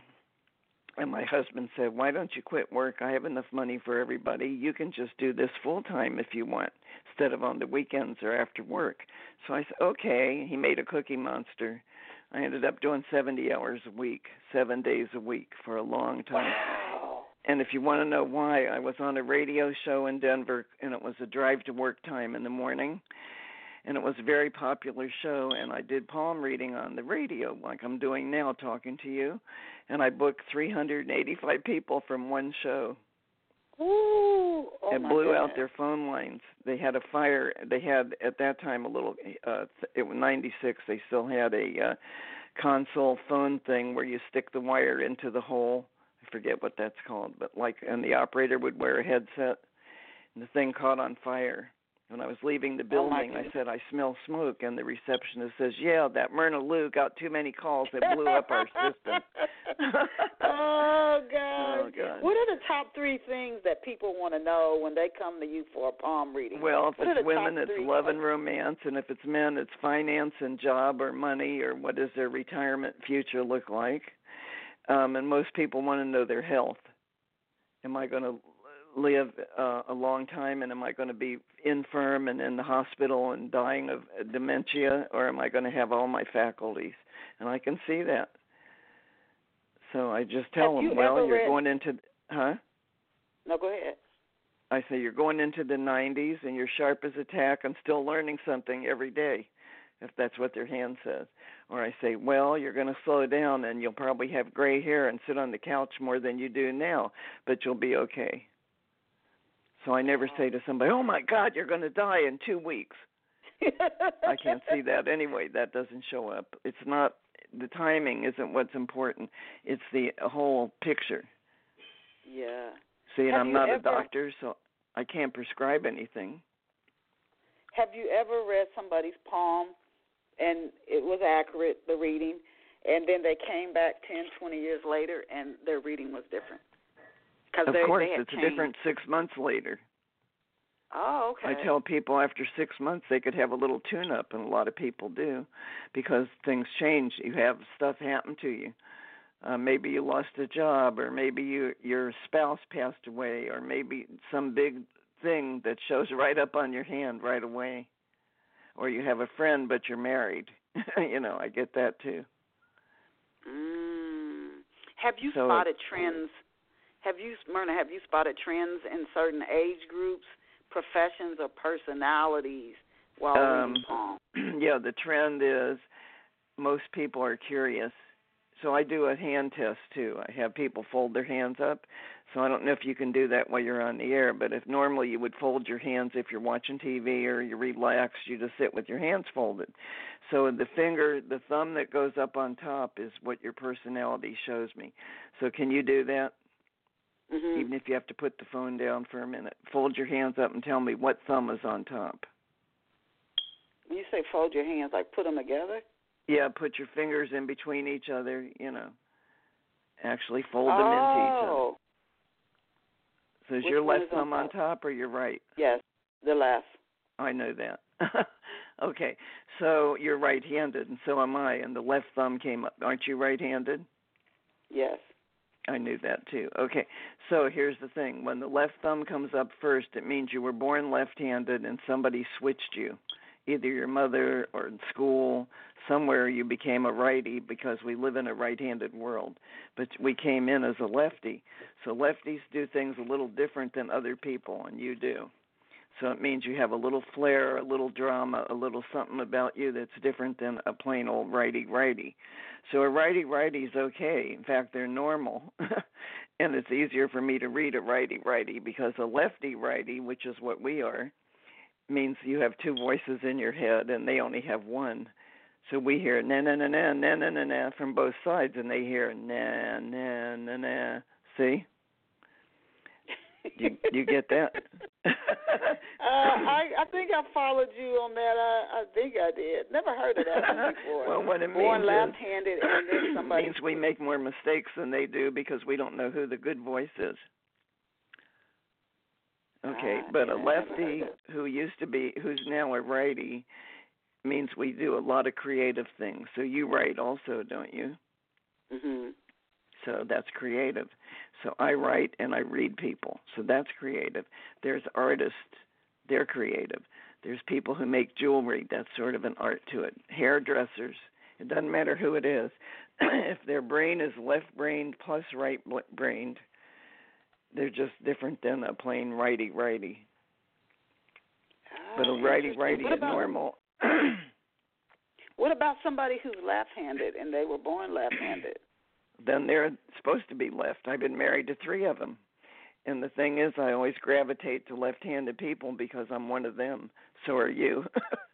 Speaker 1: And my husband said, "Why don't you quit work? I have enough money for everybody. You can just do this full time if you want, instead of on the weekends or after work." So I said, "Okay." He made a cookie monster. I ended up doing 70 hours a week, 7 days a week for a long time. And if you want to know why, I was on a radio show in Denver and it was a drive to work time in the morning and it was a very popular show and I did palm reading on the radio like I'm doing now talking to you and I booked 385 people from one show.
Speaker 2: Ooh, oh
Speaker 1: and blew
Speaker 2: goodness.
Speaker 1: out their phone lines. They had a fire. They had at that time a little. uh It was '96. They still had a uh, console phone thing where you stick the wire into the hole. I forget what that's called, but like, and the operator would wear a headset, and the thing caught on fire. When I was leaving the
Speaker 2: Oh,
Speaker 1: building, I said, I smell smoke, and the receptionist says, Yeah, that Myrna Lou got too many calls. It blew up our system.
Speaker 2: oh God.
Speaker 1: Oh, God.
Speaker 2: What are the top three things that people want to know when they come to you for a palm reading?
Speaker 1: Well, if
Speaker 2: What
Speaker 1: it's women, it's love and romance, and if it's men, it's finance and job or money or what does their retirement future look like. Um, and most people want to know their health. Am I going to live uh, a long time, and am I going to be infirm and in the hospital and dying of dementia, or am I going to have all my faculties? And I can see that. So I just tell
Speaker 2: Have you
Speaker 1: them, well, you're
Speaker 2: read-
Speaker 1: going into, huh?
Speaker 2: No, go ahead.
Speaker 1: I say you're going into the 90s and you're sharp as a tack and still learning something every day, if that's what their hand says. Or I say, well, you're going to slow down and you'll probably have gray hair and sit on the couch more than you do now, but you'll be okay. So I never say to somebody, oh my God, you're going to die in two weeks. I can't see that anyway. That doesn't show up. It's not the timing isn't what's important. It's the whole picture.
Speaker 2: Yeah.
Speaker 1: See, and
Speaker 2: Have
Speaker 1: I'm not a doctor, so I can't prescribe anything.
Speaker 2: Have you ever read somebody's palm and it was accurate, the reading, and then they came back ten, twenty years later and their reading was different? Cause
Speaker 1: Of
Speaker 2: they,
Speaker 1: course,
Speaker 2: they had
Speaker 1: it's
Speaker 2: changed.
Speaker 1: a different six months later.
Speaker 2: Oh, okay.
Speaker 1: I tell people after six months they could have a little tune up, and a lot of people do because things change. You have stuff happen to you. Uh, maybe you lost a job, or maybe you, your spouse passed away, or maybe some big thing that shows right up on your hand right away. Or you have a friend, but you're married. you know, I get that too.
Speaker 2: Mm. Have you
Speaker 1: So-
Speaker 2: spotted trends? Have you, Myrna? Have you spotted trends in certain age groups, professions, or personalities while
Speaker 1: Um, yeah, the trend is most people are curious. So I do a hand test too. I have people fold their hands up. So I don't know if you can do that while you're on the air, but if normally you would fold your hands if you're watching TV or you relax, you just sit with your hands folded. So the finger, the thumb that goes up on top is what your personality shows me. So can you do that?
Speaker 2: hmm
Speaker 1: Even if you have to put the phone down for a minute. Fold your hands up and tell me what thumb is on top.
Speaker 2: You say fold your hands, like put them together.
Speaker 1: Yeah, put your fingers in between each other, you know. Actually fold them into each other.
Speaker 2: oh,
Speaker 1: So is
Speaker 2: which
Speaker 1: your left
Speaker 2: on
Speaker 1: thumb on
Speaker 2: top?
Speaker 1: top or your right?
Speaker 2: yes, the left.
Speaker 1: I know that. okay. So you're right handed and so am I and the left thumb came up. Aren't you right handed?
Speaker 2: Yes.
Speaker 1: I knew that too. Okay. So here's the thing. When the left thumb comes up first, it means you were born left handed and somebody switched you. Either your mother or in school, somewhere you became a righty because we live in a right handed world. But we came in as a lefty. So lefties do things a little different than other people, and you do. So it means you have a little flair, a little drama, a little something about you that's different than a plain old righty righty. So a righty righty is okay. In fact, they're normal. and it's easier for me to read a righty righty because a lefty righty, which is what we are, means you have two voices in your head and they only have one. So we hear na na na na na na na na from both sides, and they hear na na na na. See? you you get that?
Speaker 2: uh, I I think I followed you on that. I I think I did. Never heard of that before.
Speaker 1: well, what it
Speaker 2: Born
Speaker 1: means
Speaker 2: left-handed, and then somebody
Speaker 1: means we make more mistakes than they do because we don't know who the good voice is. Okay,
Speaker 2: Ah,
Speaker 1: but
Speaker 2: yeah,
Speaker 1: a
Speaker 2: I never heard
Speaker 1: lefty who used to be who's now a righty means we do a lot of creative things. So you write also, don't you?
Speaker 2: Mhm.
Speaker 1: So that's creative. So I write and I read people. So that's creative. There's artists, they're creative. There's people who make jewelry, that's sort of an art to it. Hairdressers, it doesn't matter who it is. if their brain is left brained plus right brained, they're just different than a plain righty righty. But a
Speaker 2: Ah,
Speaker 1: righty righty is normal.
Speaker 2: What about somebody who's left-handed and they were born left-handed?
Speaker 1: then they're supposed to be left. I've been married to three of them. And the thing is, I always gravitate to left handed people because I'm one of them. So are you.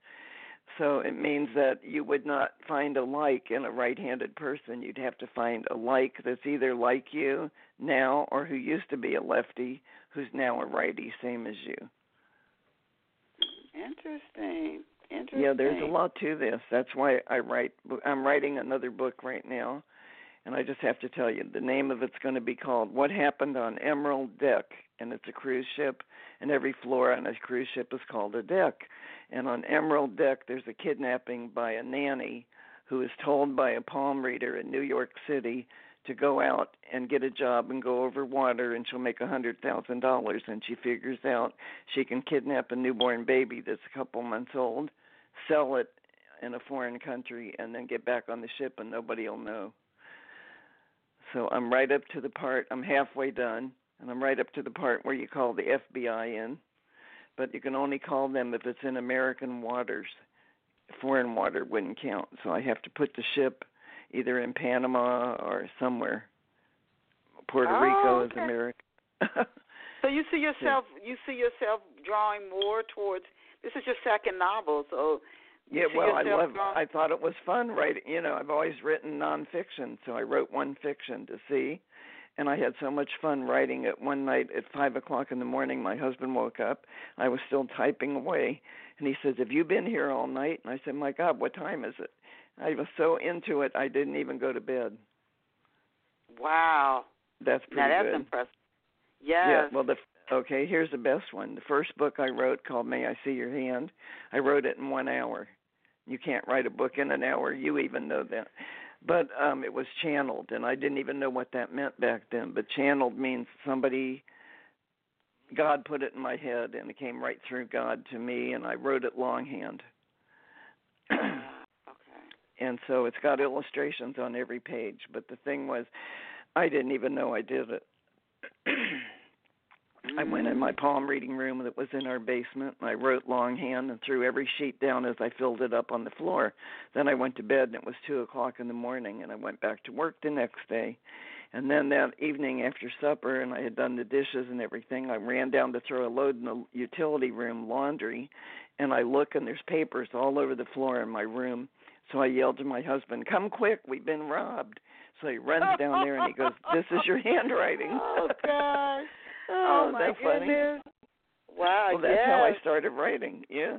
Speaker 1: so it means that you would not find a like in a right handed person. You'd have to find a like that's either like you now or who used to be a lefty who's now a righty, same as you.
Speaker 2: Interesting. Interesting.
Speaker 1: Yeah, there's a lot to this. That's why I write. I'm writing another book right now, and I just have to tell you the name of it's going to be called "What Happened on Emerald Deck," and it's a cruise ship, and every floor on a cruise ship is called a deck. And on Emerald Deck, there's a kidnapping by a nanny who is told by a palm reader in New York City to go out and get a job and go over water and she'll make a hundred thousand dollars. And she figures out she can kidnap a newborn baby that's a couple months old sell it in a foreign country and then get back on the ship and nobody will know. So i'm right up to the part i'm halfway done and i'm right up to the part where you call the fbi in but you can only call them if it's in american waters foreign water wouldn't count so i have to put the ship either in Panama or somewhere. Puerto
Speaker 2: Oh,
Speaker 1: Rico
Speaker 2: okay.
Speaker 1: is America.
Speaker 2: So you see yourself you see yourself drawing more towards this is your second novel, so
Speaker 1: yeah, well, I love.
Speaker 2: drawing-
Speaker 1: I thought it was fun writing. You know, I've always written nonfiction, so I wrote one fiction to see, and I had so much fun writing it. One night at five o'clock in the morning, my husband woke up. I was still typing away, and he says, "Have you been here all night?" And I said, "My God, what time is it?" I was so into it, I didn't even go to bed.
Speaker 2: Wow.
Speaker 1: That's pretty
Speaker 2: now that's
Speaker 1: good.
Speaker 2: impressive. Yes.
Speaker 1: Yeah, well, the okay. Here's the best one. The first book I wrote called "May I See Your Hand." I wrote it in one hour. You can't write a book in an hour. You even know that. But um it was channeled, and I didn't even know what that meant back then. But channeled means somebody, God put it in my head, and it came right through God to me, and I wrote it longhand.
Speaker 2: okay.
Speaker 1: and so it's got illustrations on every page. But the thing was, I didn't even know I did it. I went in my palm reading room that was in our basement and I wrote longhand and threw every sheet down as I filled it up on the floor. Then I went to bed and it was two o'clock in the morning and I went back to work the next day. And then that evening after supper and I had done the dishes and everything, I ran down to throw a load in the utility room laundry and I look and there's papers all over the floor in my room. So I yelled to my husband, "Come quick, we've been robbed." So he runs down there and he goes, "This is your handwriting."
Speaker 2: Oh gosh.
Speaker 1: Oh,
Speaker 2: Oh, my
Speaker 1: that's funny.
Speaker 2: goodness. Wow,
Speaker 1: Well, that's
Speaker 2: yes.
Speaker 1: how I started writing. Yeah.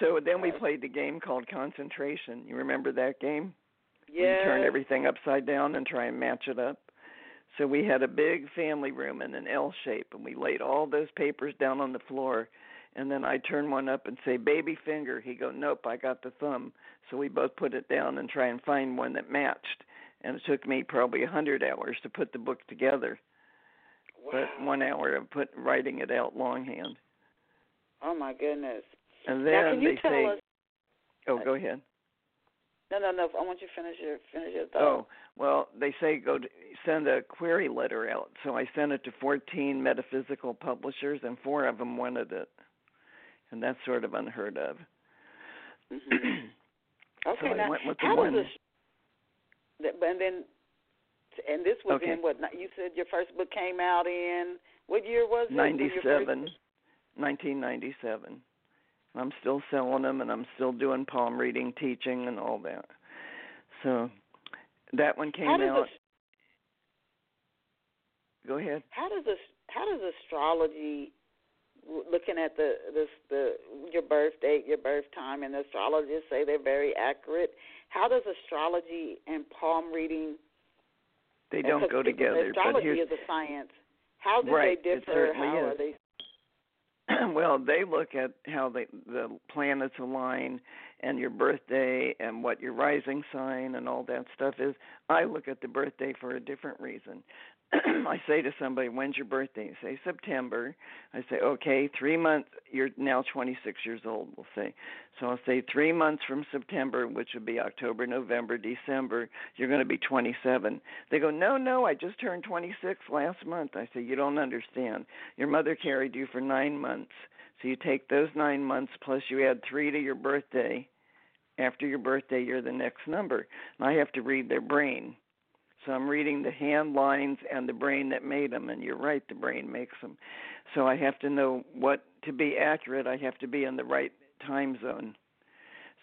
Speaker 1: So then we played the game called concentration. You remember that game? Where You turn everything upside down and try and match it up. So we had a big family room in an L shape, and we laid all those papers down on the floor. And then I turn one up and say, "Baby finger." He go, "Nope, I got the thumb." So we both put it down and try and find one that matched. And it took me probably a hundred hours to put the book together,
Speaker 2: Wow.
Speaker 1: but one hour of put writing it out longhand.
Speaker 2: Oh my goodness.
Speaker 1: And
Speaker 2: now
Speaker 1: then
Speaker 2: can you
Speaker 1: they
Speaker 2: tell
Speaker 1: say,
Speaker 2: us
Speaker 1: "Oh, go ahead."
Speaker 2: No, no, no. I want you to finish your finish your thought.
Speaker 1: Oh, well, they say go to, send a query letter out. So I sent it to 14 metaphysical publishers, and four of them wanted it. and that's sort of unheard of.
Speaker 2: Mm-hmm. okay,
Speaker 1: so
Speaker 2: now
Speaker 1: how
Speaker 2: does this? And then, and this was
Speaker 1: okay.
Speaker 2: in what you said your first book came out in what year was it?
Speaker 1: Ninety-seven. 1997. I'm still selling them, and I'm still doing palm reading, teaching, and all that. So that one came out. Go ahead.
Speaker 2: How does this? How does astrology, looking at the this the your birth date, your birth time, and the astrologists say they're very accurate. How does astrology and palm reading?
Speaker 1: They don't go together.
Speaker 2: Astrology
Speaker 1: but
Speaker 2: is a science. How do
Speaker 1: right,
Speaker 2: they differ? How
Speaker 1: is.
Speaker 2: are they
Speaker 1: well, they look at how they, the planets align and your birthday and what your rising sign and all that stuff is. I look at the birthday for a different reason. I say to somebody, "When's your birthday?" Say September. I say, "Okay, three months. You're now 26 years old." We'll say. So I'll say three months from September, which would be October, November, December. You're going to be 27. They go, "No, no, I just turned 26 last month." I say, "You don't understand. Your mother carried you for nine months. So you take those nine months plus you add three to your birthday. After your birthday, you're the next number. And I have to read their brain." So I'm reading the hand lines and the brain that made them, and you're right, the brain makes them. So I have to know what to be accurate. I have to be in the right time zone.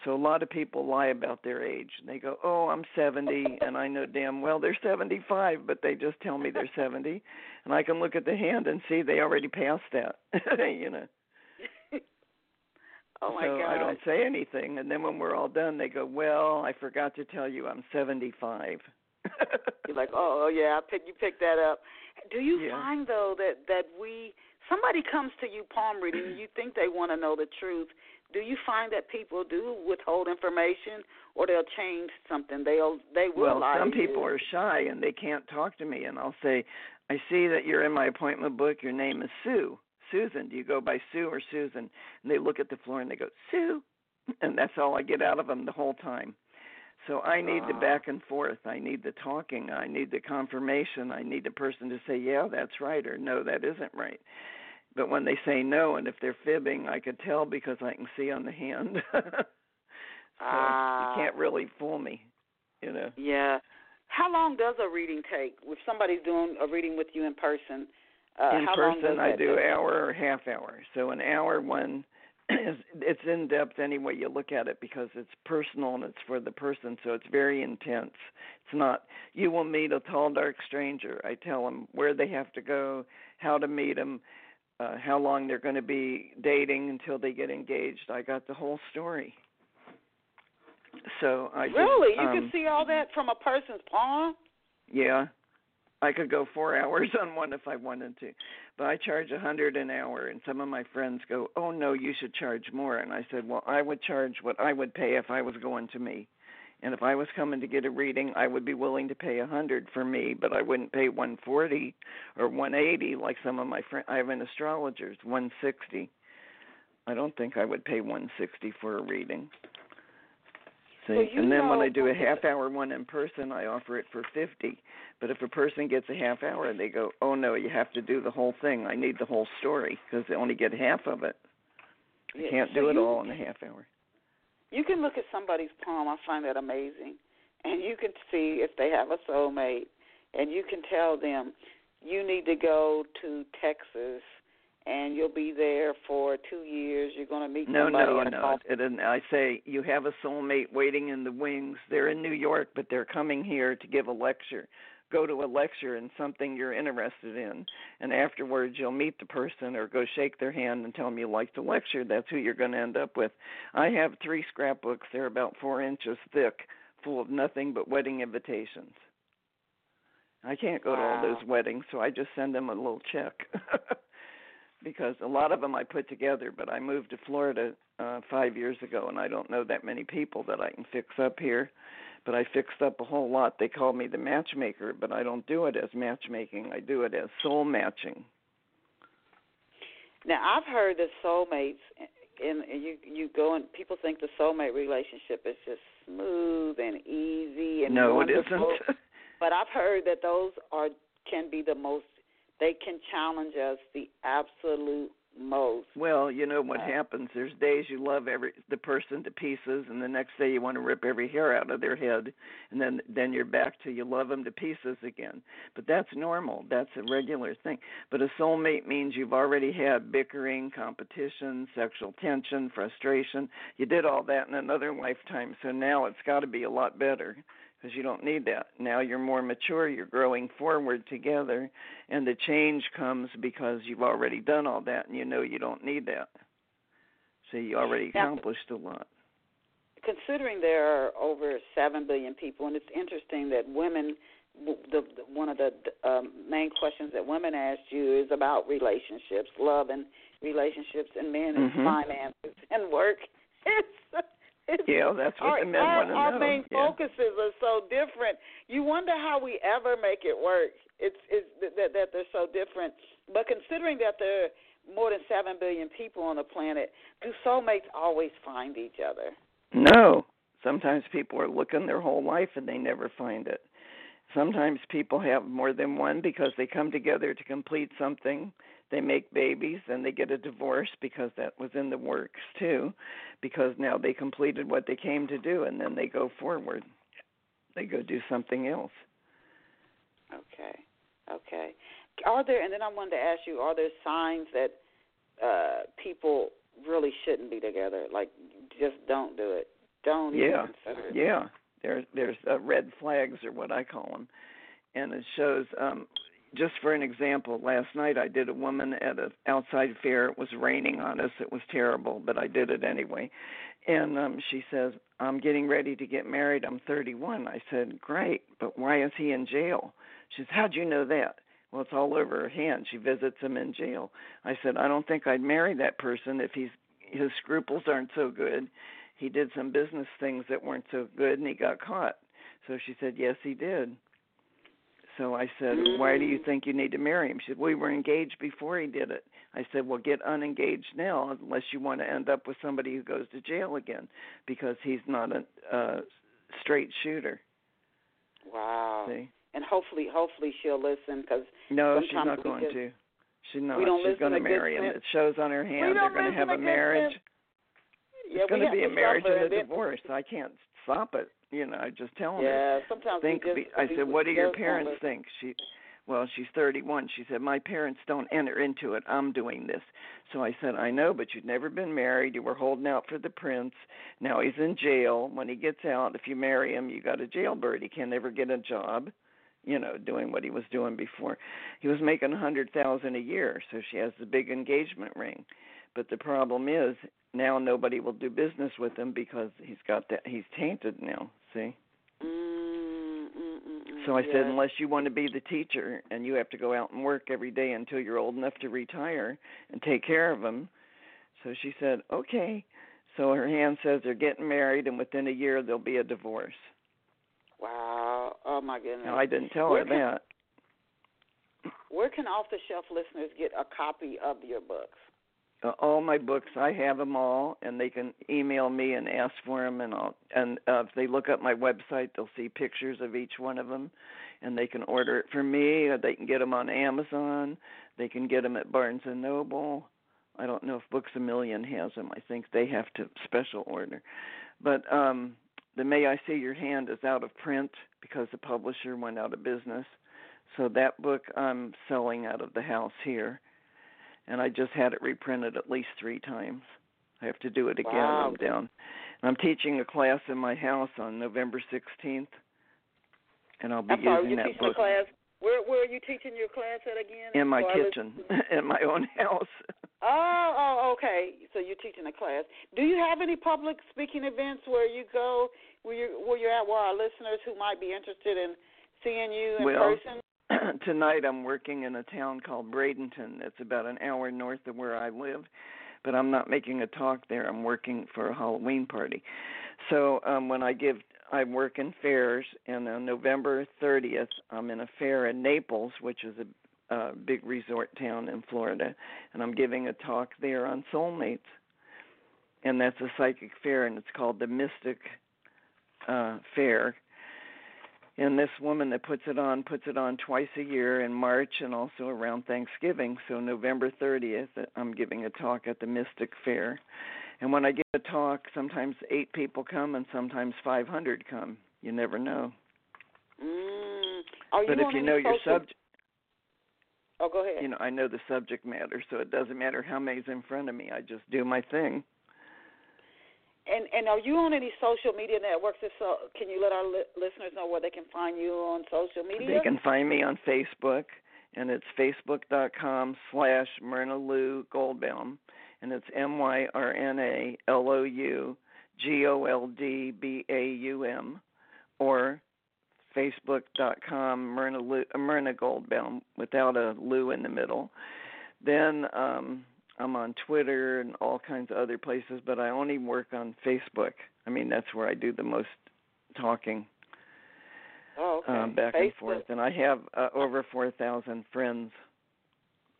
Speaker 1: So a lot of people lie about their age. They go, "Oh, I'm 70," and I know damn well they're 75, but they just tell me they're 70, and I can look at the hand and see they already passed that. you know.
Speaker 2: Oh my
Speaker 1: so
Speaker 2: God.
Speaker 1: I don't say anything, and then when we're all done, they go, "Well, I forgot to tell you I'm 75."
Speaker 2: You're like, oh, yeah, I pick you pick that up. Do you
Speaker 1: yeah.
Speaker 2: find though that that we somebody comes to you palm reading and you think they want to know the truth? Do you find that people do withhold information, or they'll change something? They'll they will
Speaker 1: well,
Speaker 2: lie
Speaker 1: some people are shy and they can't talk to me, and I'll say, I see that you're in my appointment book. Your name is Sue. Susan. Do you go by Sue or Susan? And they look at the floor and they go Sue, and that's all I get out of them the whole time. So I need the back and forth. I need the talking. I need the confirmation. I need the person to say, "Yeah, that's right," or "No, that isn't right." But when they say no, and if they're fibbing, I could tell because I can see on the hand. so
Speaker 2: ah.
Speaker 1: you can't really fool me, you know.
Speaker 2: Yeah. How long does a reading take? If somebody's doing a reading with you in person, uh,
Speaker 1: in
Speaker 2: how
Speaker 1: person, I do hour or half hour. So an hour one it's in depth any way you look at it because it's personal and it's for the person, so it's very intense. It's not you will meet a tall dark stranger. I tell them where they have to go, how to meet them, uh, how long they're going to be dating until they get engaged. I got the whole story. So I
Speaker 2: really
Speaker 1: just,
Speaker 2: you
Speaker 1: um,
Speaker 2: can see all that from a person's palm.
Speaker 1: Yeah, I could go four hours on one if I wanted to, but I charge a hundred an hour. And some of my friends go, "Oh no, you should charge more." And I said, "Well, I would charge what I would pay if I was going to me, and if I was coming to get a reading, I would be willing to pay a hundred for me, but I wouldn't pay one forty or one eighty like some of my friends. I have an astrologer's one sixty. I don't think I would pay one sixty for a reading." See,
Speaker 2: you
Speaker 1: and then when I do a half hour one in person, I offer it for fifty. But if a person gets a half hour, and they go, "Oh no, you have to do the whole thing. I need the whole story because they only get half of it. I
Speaker 2: Yeah,
Speaker 1: can't
Speaker 2: so
Speaker 1: do it
Speaker 2: you-
Speaker 1: all in a half hour."
Speaker 2: You can look at somebody's palm. I find that amazing, and you can see if they have a soulmate, and you can tell them you need to go to Texas, and you'll be there for two years. You're going to meet
Speaker 1: No,
Speaker 2: somebody
Speaker 1: no, no.
Speaker 2: coffee.
Speaker 1: It, it, I say you have a soulmate waiting in the wings. They're in New York, but they're coming here to give a lecture. Go to a lecture in something you're interested in, and afterwards you'll meet the person or go shake their hand and tell them you like the lecture. That's who you're going to end up with. I have three scrapbooks. They're about four inches thick, full of nothing but wedding invitations. I can't go to all those weddings, so I just send them a little check. because a lot of them I put together, but I moved to Florida uh 5 years ago and I don't know that many people that I can fix up here. But I fixed up a whole lot. They call me the matchmaker, but I don't do it as matchmaking. I do it as soul matching.
Speaker 2: Now I've heard that soulmates, and you you go and people think the soulmate relationship is just smooth and easy and
Speaker 1: no, it
Speaker 2: wonderful.
Speaker 1: isn't.
Speaker 2: But I've heard that those are can be the most. They can challenge us the absolute most.
Speaker 1: Well, you know what
Speaker 2: Uh,
Speaker 1: happens. There's days you love every the person to pieces, and the next day you want to rip every hair out of their head, and then then you're back to you love them to pieces again. But that's normal. That's a regular thing. But a soulmate means you've already had bickering, competition, sexual tension, frustration. You did all that in another lifetime, so now it's got to be a lot better because you don't need that. Now you're more mature, you're growing forward together, and the change comes because you've already done all that and you know you don't need that. So you already
Speaker 2: Now-
Speaker 1: accomplished a lot.
Speaker 2: Considering there are over seven billion people, and it's interesting that women. The, the one of the um, main questions that women ask you is about relationships, love and relationships, and men and
Speaker 1: Mhm.
Speaker 2: finances and work. It's
Speaker 1: Yeah, that's what
Speaker 2: our,
Speaker 1: the men
Speaker 2: our,
Speaker 1: want to
Speaker 2: our
Speaker 1: know.
Speaker 2: main
Speaker 1: yeah.
Speaker 2: focuses are so different. You wonder how we ever make it work. It's it's that that- that they're so different. But considering that there are more than seven billion people on the planet, do soulmates always find each other?
Speaker 1: No. Sometimes people are looking their whole life and they never find it. Sometimes people have more than one because they come together to complete something. They make babies, then they get a divorce because that was in the works too, because now they completed what they came to do and then they go forward. They go do something else.
Speaker 2: Okay, okay. Are there? And then I wanted to ask you: Are there signs that uh people really shouldn't be together? Like, just don't do it. Don't
Speaker 1: Yeah.
Speaker 2: even consider it.
Speaker 1: Yeah, there's there's uh, red flags or what I call them, and it shows. um Just for an example, last night I did a woman at an outside fair. It was raining on us. It was terrible, but I did it anyway. And um she says, "I'm getting ready to get married. I'm 31." I said, "Great, but why is he in jail?" She says, "How'd you know that?" Well, it's all over her hand. She visits him in jail. I said, "I don't think I'd marry that person if he's his scruples aren't so good." he did some business things that weren't so good and he got caught. So she said, Yes, he did. So I said, Why do you think you need to marry him? She said, We were engaged before he did it. I said, Well, get unengaged now unless you want to end up with somebody who goes to jail again because he's not a uh, straight shooter.
Speaker 2: Wow.
Speaker 1: See?
Speaker 2: And hopefully, hopefully she'll listen because
Speaker 1: No, she's not going
Speaker 2: just-
Speaker 1: to. She's not. she's going to marry him. It shows on her hand. They're going to have a marriage.
Speaker 2: sense.
Speaker 1: It's
Speaker 2: yeah,
Speaker 1: going
Speaker 2: we
Speaker 1: to be a marriage and a divorce. I can't stop it. You know, I just tell her.
Speaker 2: Yeah, sometimes
Speaker 1: think
Speaker 2: we
Speaker 1: be, I said, "What do your parents think?" She well, she's 31. She said, "My parents don't enter into it. I'm doing this." So I said, "I know, but you'd never been married. You were holding out for the prince. Now he's in jail. When he gets out, if you marry him, you got a jailbird. He can never get a job." You know, doing what he was doing before. He was making a hundred thousand a year, so she has the big engagement ring. But the problem is now nobody will do business with him because he's got that he's tainted now. See?
Speaker 2: Mm, mm, mm, mm,
Speaker 1: So I
Speaker 2: yes.
Speaker 1: said, unless you want to be the teacher and you have to go out and work every day until you're old enough to retire and take care of them. So she said, okay. So her hand says they're getting married and within a year there'll be a divorce.
Speaker 2: Wow. Oh my goodness.
Speaker 1: I didn't tell
Speaker 2: Where
Speaker 1: her
Speaker 2: can-
Speaker 1: that.
Speaker 2: Where can off the shelf listeners get a copy of your books?
Speaker 1: Uh, all my books, I have them all, and they can email me and ask for them, and I'll, and uh, if they look up my website, they'll see pictures of each one of them, and they can order it from me. Or they can get them on Amazon. They can get them at Barnes and Noble. I don't know if Books a Million has them. I think they have to special order. But um, the May I See Your Hand is out of print because the publisher went out of business. So that book I'm selling out of the house here and I just had it reprinted at least three times. I have to do it again.
Speaker 2: Wow.
Speaker 1: I'm down. And I'm teaching a class in my house on November 16th, and I'll be
Speaker 2: I'm sorry,
Speaker 1: using that
Speaker 2: teaching
Speaker 1: book
Speaker 2: a class. Where where are you teaching your class at again?
Speaker 1: in my
Speaker 2: So I was-
Speaker 1: kitchen, in my own house.
Speaker 2: Oh, oh, okay. So you're teaching a class. Do you have any public speaking events where you go, where you where you're at, where our listeners who might be interested in seeing you in
Speaker 1: Well,
Speaker 2: person?
Speaker 1: Tonight I'm working in a town called Bradenton. It's about an hour north of where I live, but I'm not making a talk there. I'm working for a Halloween party. So um when I give I work in fairs, and on November 30th, I'm in a fair in Naples, which is a, a big resort town in Florida, and I'm giving a talk there on soulmates. And that's a psychic fair, and it's called the Mystic uh, Fair. And this woman that puts it on puts it on twice a year in March and also around Thanksgiving. So November 30th, I'm giving a talk at the Mystic Fair. And when I give a talk, sometimes eight people come and sometimes 500 come. You never know.
Speaker 2: Mm. Are
Speaker 1: but
Speaker 2: you
Speaker 1: if you know your subject,
Speaker 2: oh, go ahead.
Speaker 1: You know, I know the subject matter, so it doesn't matter how many's in front of me. I just do my thing.
Speaker 2: And and are you on any social media networks? If so, can you let our li- listeners know where they can find you on social media?
Speaker 1: They can find me on Facebook, and it's facebook.com slash Myrna Lou Goldbaum, and it's M Y R N A L O U G O L D B A U M, or facebook.com Myrna Lou, Myrna Goldbaum without a Lou in the middle. Then um, I'm on Twitter and all kinds of other places, but I only work on Facebook. I mean, that's where I do the most talking.
Speaker 2: Oh, okay.
Speaker 1: Um, back
Speaker 2: Facebook.
Speaker 1: and forth, and I have uh, over four thousand friends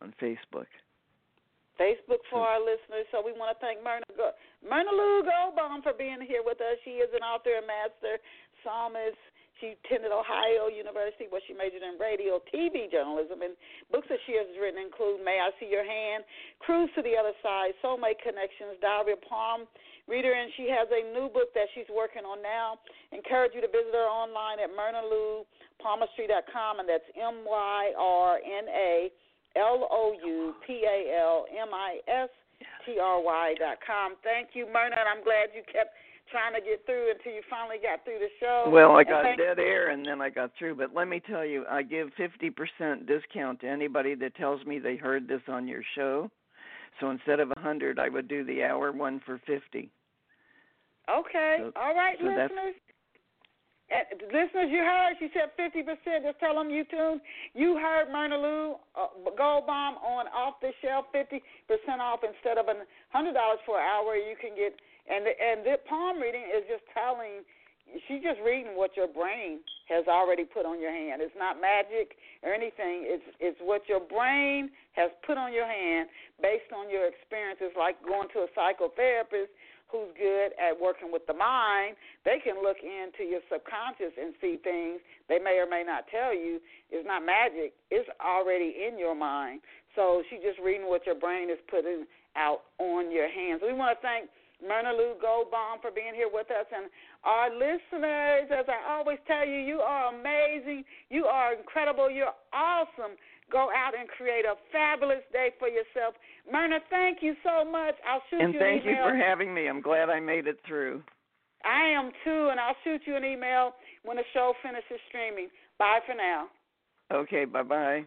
Speaker 1: on Facebook.
Speaker 2: Facebook for our listeners. So we want to thank Myrna, Go- Myrna Lou Goldbaum for being here with us. She is an author and master palmist she attended Ohio University where she majored in radio, TV journalism, and books that she has written include May I See Your Hand, Cruise to the Other Side, Soulmate Connections, Diary of Palm Reader, and she has a new book that she's working on now. Encourage you to visit her online at myrnaLouPalmistry.com, and that's M Y R N A L O U P A L M I S T R Y dot com. Thank you, Myrna, and I'm glad you kept trying to get through until you finally got through the show.
Speaker 1: Well, I got dead air and then I got through. But let me tell you, I give 50% discount to anybody that tells me they heard this on your show. So instead of a 100, I would do the hour one for 50.
Speaker 2: Okay.
Speaker 1: So,
Speaker 2: All right,
Speaker 1: so
Speaker 2: listeners. Uh, listeners, you heard she said 50%. Just tell them you tuned. You heard Myrna Lou uh, Goldbaum on Off the Shelf, 50% off instead of a $100 for an hour. You can get and and the palm reading is just telling. She's just reading what your brain has already put on your hand. It's not magic or anything. It's it's what your brain has put on your hand based on your experiences, like going to a psychotherapist who's good at working with the mind, they can look into your subconscious and see things they may or may not tell you. It's not magic, it's already in your mind. So she's just reading what your brain is putting out on your hands. We want to thank Myrna Lou Goldbaum for being here with us. And our listeners, as I always tell you, you are amazing. You are incredible. You're awesome. Go out and create a fabulous day for yourself. Myrna, thank you so much. I'll shoot
Speaker 1: and
Speaker 2: you an email.
Speaker 1: And thank you for having me. I'm glad I made it through.
Speaker 2: I am too, and I'll shoot you an email when the show finishes streaming. Bye for now.
Speaker 1: Okay, bye bye.